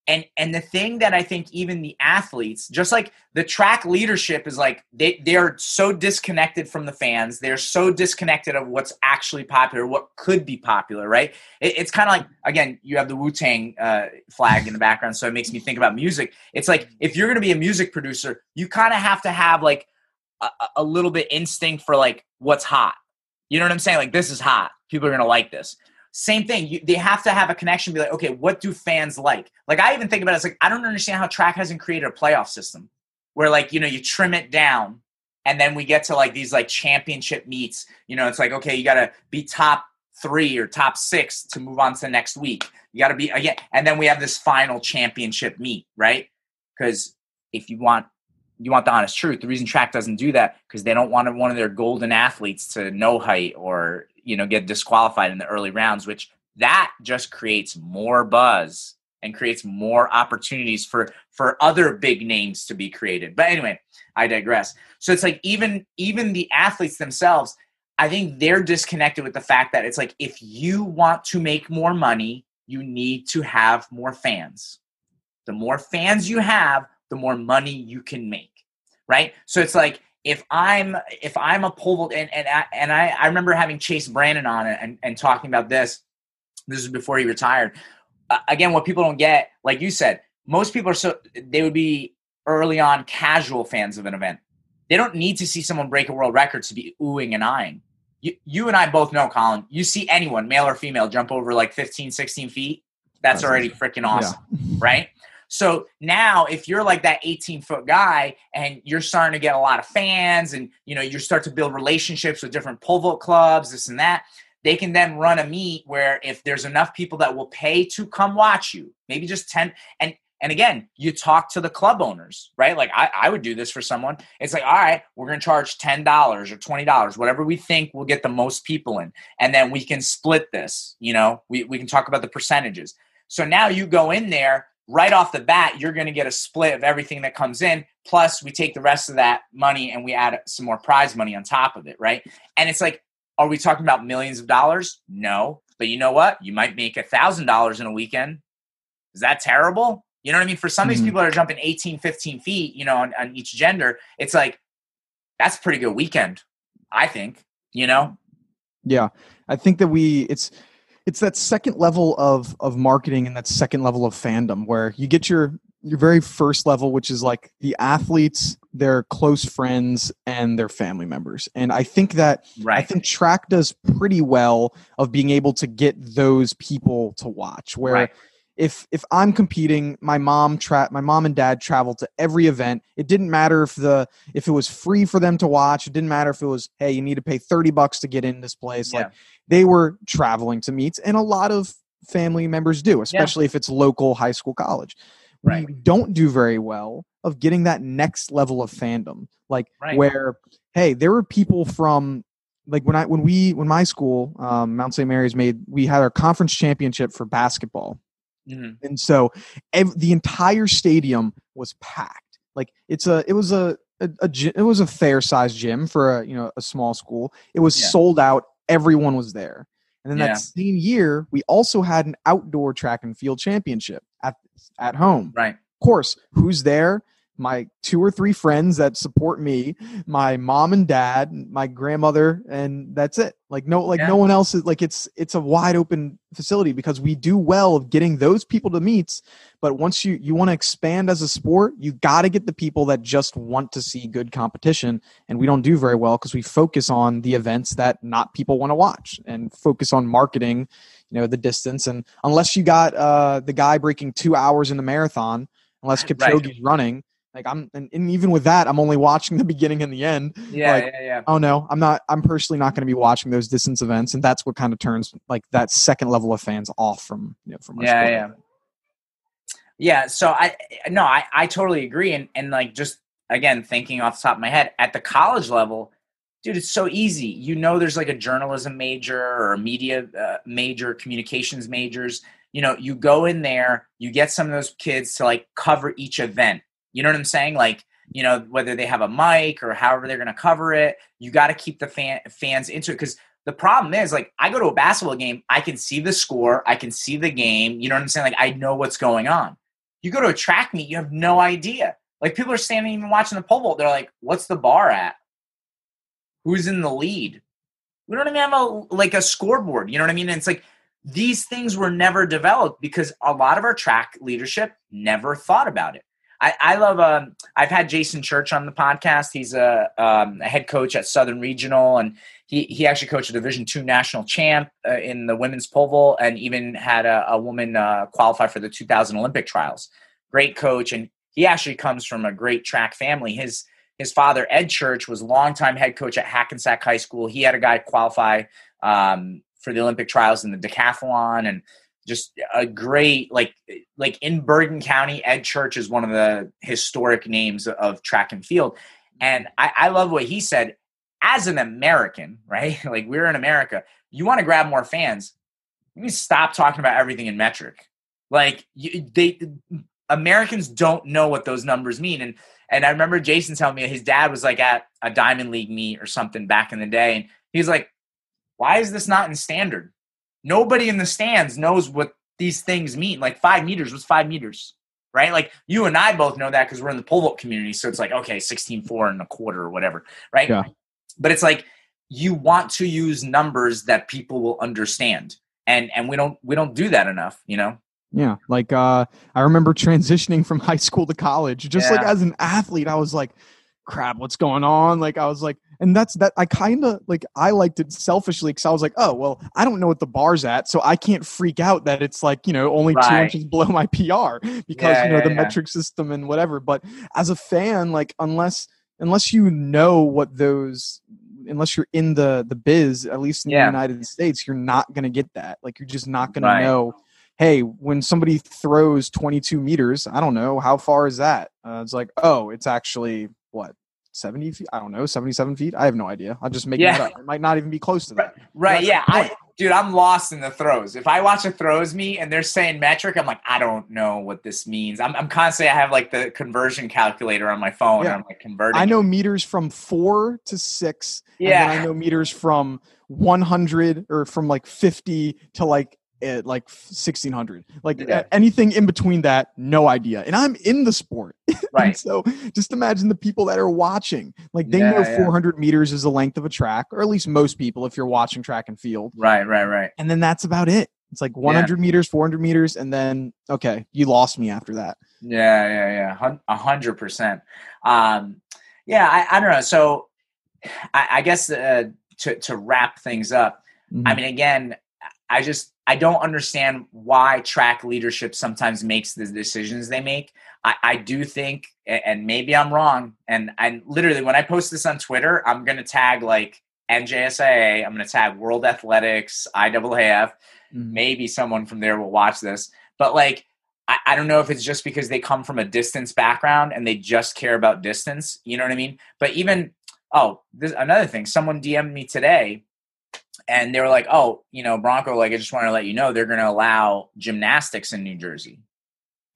and and the thing that i think even the athletes just like the track leadership is like they they're so disconnected from the fans they're so disconnected of what's actually popular what could be popular right it, it's kind of like again you have the wu-tang uh, flag in the background so it makes me think about music it's like if you're going to be a music producer you kind of have to have like a, little bit instinct for like what's hot you know what i'm saying like this is hot people are to like this same thing. You, they have to have a connection. Be like, okay, what do fans like? Like I even think about it. It's like I don't understand how track hasn't created a playoff system where like you know you trim it down and then we get to like these like championship meets. You know, it's like okay, you got to be top three or top six to move on to the next week. You got to be again, and then we have this final championship meet, right? Because if you want you want the honest truth. The reason track doesn't do that because they don't want one of their golden athletes to no height or you know get disqualified in the early rounds, which that just creates more buzz and creates more opportunities for for other big names to be created. But anyway, I digress. So it's like even even the athletes themselves, I think they're disconnected with the fact that it's like if you want to make more money, you need to have more fans. The more fans you have, the more money you can make. Right? So it's like if I'm if I'm a pole vault and and I, and I, I remember having Chase Brandon on it and, and talking about this. This is before he retired. Uh, again, what people don't get, like you said, most people are so they would be early on casual fans of an event. They don't need to see someone break a world record to be oohing and eyeing. You, you and I both know, Colin, you see anyone, male or female, jump over like 15, 16 feet, that's, already freaking awesome, yeah. right? So now if you're like that 18 foot guy and you're starting to get a lot of fans and you know you start to build relationships with different pole vault clubs, this and that, they can then run a meet where if there's enough people that will pay to come watch you, maybe just 10 and and again, you talk to the club owners, right? Like I, I would do this for someone. It's like, all right, we're to charge $10 or $20, whatever we think will get the most people in. And then we can split this, you know, we, we can talk about the percentages. So now you go in there right off the bat, you're going to get a split of everything that comes in. Plus we take the rest of that money and we add some more prize money on top of it. Right. And it's like, are we talking about millions of dollars? No. But you know what? You might make a thousand dollars in a weekend. Is that terrible? You know what I mean? For some of these mm-hmm. people that are jumping 18, 15 feet, you know, on, on each gender, it's like, that's a pretty good weekend, I think, you know? Yeah. I think that we, it's, it's that second level of of marketing and that second level of fandom where you get your your very first level which is like the athletes their close friends and their family members and i think that right. i think track does pretty well of being able to get those people to watch where right if if I'm competing, my mom tra- my mom and dad traveled to every event. It didn't matter if the if it was free for them to watch. It didn't matter if it was hey, you need to pay 30 bucks to get in this place. Yeah. Like they were traveling to meets and a lot of family members do, especially yeah. if it's local high school college. Right. We don't do very well of getting that next level of fandom. Like right. where hey, there were people from like when I when we when my school um, Mount St. Mary's made we had our conference championship for basketball Mm-hmm. And so ev- the entire stadium was packed. Like it's a it was a, a, a it was a fair sized gym for a you know a small school. It was yeah. sold out. Everyone was there. And then yeah. that same year, we also had an outdoor track and field championship at at home. Right. Of course, who's there? My two or three friends that support me, my mom and dad, my grandmother, and that's it. Like no, like yeah. no one else is like it's it's a wide open facility because we do well of getting those people to meets. But once you you want to expand as a sport, you got to get the people that just want to see good competition, and we don't do very well because we focus on the events that not people want to watch and focus on marketing, you know, the distance. And unless you got uh, the guy breaking two hours in the marathon, unless Kipchoge's right. running like I'm, and, and, even with that, I'm only watching the beginning and the end. Yeah, like, yeah, yeah. Oh no, I'm not. I'm personally not going to be watching those distance events, and that's what kind of turns like that second level of fans off from you know from yeah, sport. yeah, yeah. So I no, I I totally agree, and and like just again thinking off the top of my head at the college level, dude, it's so easy. You know, there's like a journalism major or a media uh, major, communications majors. You know, you go in there, you get some of those kids to like cover each event you know what I'm saying? Like, you know, whether they have a mic or however they're going to cover it, you got to keep the fan, fans into it because the problem is like I go to a basketball game, I can see the score, I can see the game. You know what I'm saying? Like I know what's going on. You go to a track meet, you have no idea. Like people are standing even watching the pole vault. They're like, "What's the bar at? Who's in the lead?" We don't even have a like a scoreboard. You know what I mean? And it's like these things were never developed because a lot of our track leadership never thought about it. I, love. Um, I've had Jason Church on the podcast. He's a, um, a head coach at Southern Regional, and he he actually coached a Division two national champ uh, in the women's pole vault, and even had a, a woman uh, qualify for the 2000 Olympic trials. Great coach, and he actually comes from a great track family. His his father Ed Church was longtime head coach at Hackensack High School. He had a guy qualify um, for the Olympic trials in the decathlon, and just a great like like in Bergen County, Ed Church is one of the historic names of track and field. And I, I love what he said. As an American, right? Like we're in America, you want to grab more fans. You stop talking about everything in metric. Like you, they Americans don't know what those numbers mean. And and I remember Jason telling me his dad was like at a Diamond League meet or something back in the day, and he's like, "Why is this not in standard?" Nobody in the stands knows what these things mean. Like five meters was five meters, right? Like you and I both know that because we're in the pole vault community. So it's like, okay, 16, four and a quarter or whatever, right? Yeah. But it's like you want to use numbers that people will understand. And and we don't we don't do that enough, you know? Yeah, like uh, I remember transitioning from high school to college. Just like as an athlete, I was like, "Crap, what's going on?" Like I was like, and that's that. I kind of like I liked it selfishly because I was like, "Oh, well, I don't know what the bar's at, so I can't freak out that it's like you know only two inches below my PR because Yeah, you know yeah, the yeah. metric system and whatever." But as a fan, like unless unless you know what those unless you're in the the biz at least in the united states you're not going to get that like you're just not going Right. to know hey when somebody throws 22 meters i don't know how far is that uh, it's like oh it's actually 70 feet i don't know 77 feet i have no idea i'll just make Yeah. that up it might not even be close to that Right. That's Yeah. I, dude, I'm lost in the throws. If I watch a throws me and they're saying metric, I'm like, I don't know what this means. I'm, I'm constantly, I have like the conversion calculator on my phone Yeah. and I'm like converting. i know meters from four to six and Yeah. then i know meters from 100 or from like 50 to like uh, like 1600 like Yeah. anything in between that no idea and i'm in the sport Right. so just imagine the people that are watching. Like they Yeah, know yeah. 400 meters is the length of a track, or at least most people if you're watching track and field. Right. Right. Right. And then that's about it. It's like 100 meters, 400 meters, and then okay, you lost me after that. Yeah, yeah, yeah, a hundred percent. Um, yeah, I, I don't know. So, I, I guess uh, to to wrap things up, Mm-hmm. I mean, again, I just I don't understand why track leadership sometimes makes the decisions they make. I, I do think, and maybe I'm wrong, and and literally when I post this on Twitter, I'm gonna tag like NJSIAA, I'm gonna tag World Athletics, IAAF, Mhm. maybe someone from there will watch this but like I, I don't know if it's just because they come from a distance background and they just care about distance you know what i mean but even oh this another thing someone dm'd me today and they were like oh you know bronco like i just want to let you know they're going to allow gymnastics in new jersey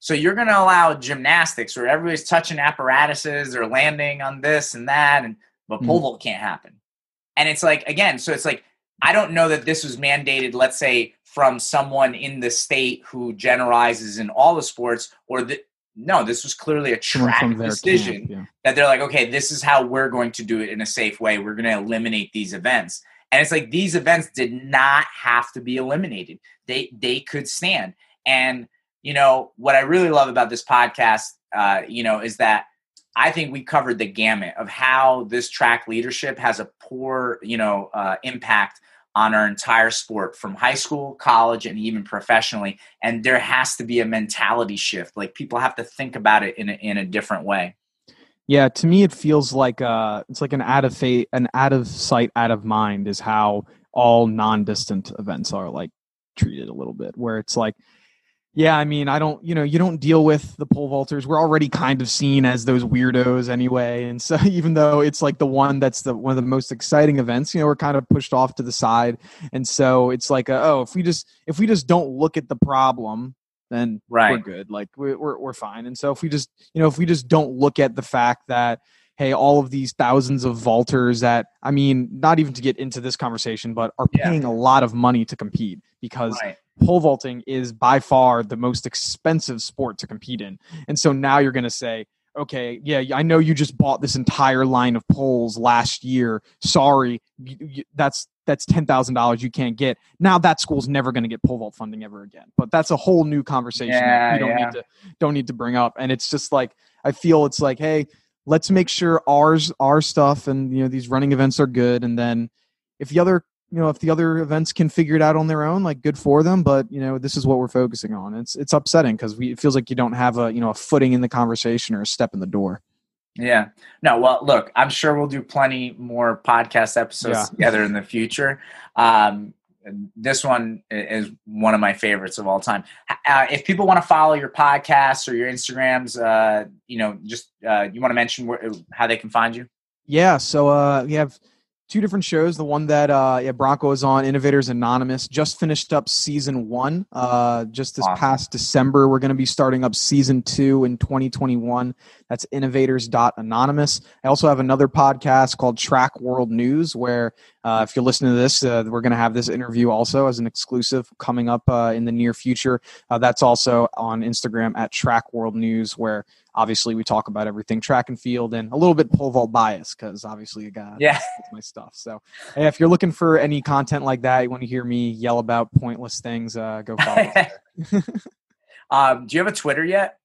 so you're going to allow gymnastics where everybody's touching apparatuses or landing on this and that and but pole Mhm. vault can't happen and it's like again so it's like I don't know that this was mandated, let's say, from someone in the state who generalizes in all the sports, or the no, this was clearly a track decision camp, yeah. that they're like, okay, this is how we're going to do it in a safe way. We're going to eliminate these events. And it's like these events did not have to be eliminated. They they could stand. And you know what I really love about this podcast, uh, you know, is that I think we covered the gamut of how this track leadership has a poor, you know, uh, impact on our entire sport from high school, college, and even professionally. And there has to be a mentality shift. Like people have to think about it in a, in a different way. Yeah, to me it feels like uh it's like an out of fate an out of sight, out of mind is how all non-distant events are like treated a little bit where it's like yeah, I mean, I don't, you know, you don't deal with the pole vaulters. We're already kind of seen as those weirdos anyway. And so even though it's like the one that's the one of the most exciting events, you know, we're kind of pushed off to the side. And so it's like, a, oh, if we just if we just don't look at the problem, then we're good. Like we're, we're we're fine. And so if we just, you know, if we just don't look at the fact that hey, all of these thousands of vaulters that I mean, not even to get into this conversation, but are Yeah. paying a lot of money to compete because Right. pole vaulting is by far the most expensive sport to compete in. And so now you're going to say, okay, yeah, I know you just bought this entire line of poles last year. Sorry, you, you, that's that's ten thousand dollars you can't get. Now that school's never going to get pole vault funding ever again. But that's a whole new conversation Yeah, that we don't yeah. need to don't need to bring up. And it's just like I feel it's like, hey, let's make sure ours our stuff and you know these running events are good, and then if the other you know if the other events can figure it out on their own like good for them but you know this is what we're focusing on it's it's upsetting because we it feels like you don't have a you know a footing in the conversation or a step in the door Yeah. No, well, look, I'm sure we'll do plenty more podcast episodes Yeah. together in the future. Um, this one is one of my favorites of all time. Uh, if people want to follow your podcasts or your Instagrams, uh, you know, just uh, you want to mention where, how they can find you? yeah so uh we have two different shows. The one that uh, yeah, Bronco is on, Innovators Anonymous, just finished up season one. Uh, just this awesome. past December, we're going to be starting up season two in 2021. That's Innovators.anonymous. I also have another podcast called Track World News, where uh, if you're listening to this, uh, we're going to have this interview also as an exclusive coming up uh, in the near future. Uh, that's also on Instagram at Track World News, where obviously we talk about everything track and field and a little bit pole vault bias because obviously you got yeah my stuff so hey, if you're looking for any content like that you want to hear me yell about pointless things uh, go follow um, do you have a twitter yet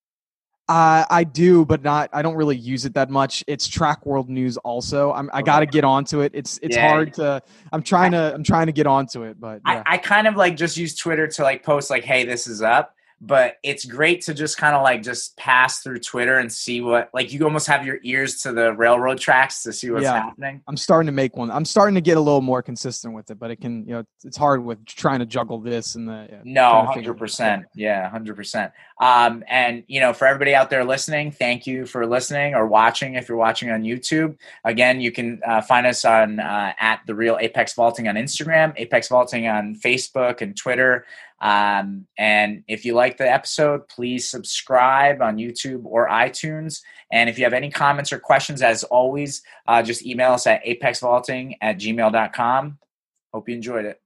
uh, I do, but not. I don't really use it that much. It's Track World News. Also, I'm, I got to get onto it. It's it's yeah. hard to. I'm trying to. I'm trying to get onto it, but yeah. I, I kind of like just use Twitter to like post like, "Hey, this is up." But it's great to just kind of like just pass through Twitter and see what like you almost have your ears to the railroad tracks to see what's yeah, happening. I'm starting to make one. I'm starting to get a little more consistent with it, but it can you know it's hard with trying to juggle this and the yeah, no hundred percent yeah hundred percent. Um, and you know for everybody out there listening, thank you for listening or watching. If you're watching on YouTube, again you can uh, find us on uh, at the Real Apex Vaulting on Instagram, Apex Vaulting on Facebook and Twitter. Um, and if you like the episode, please subscribe on YouTube or iTunes. And if you have any comments or questions, as always, uh, just email us at apexvaulting at gmail.com. Hope you enjoyed it.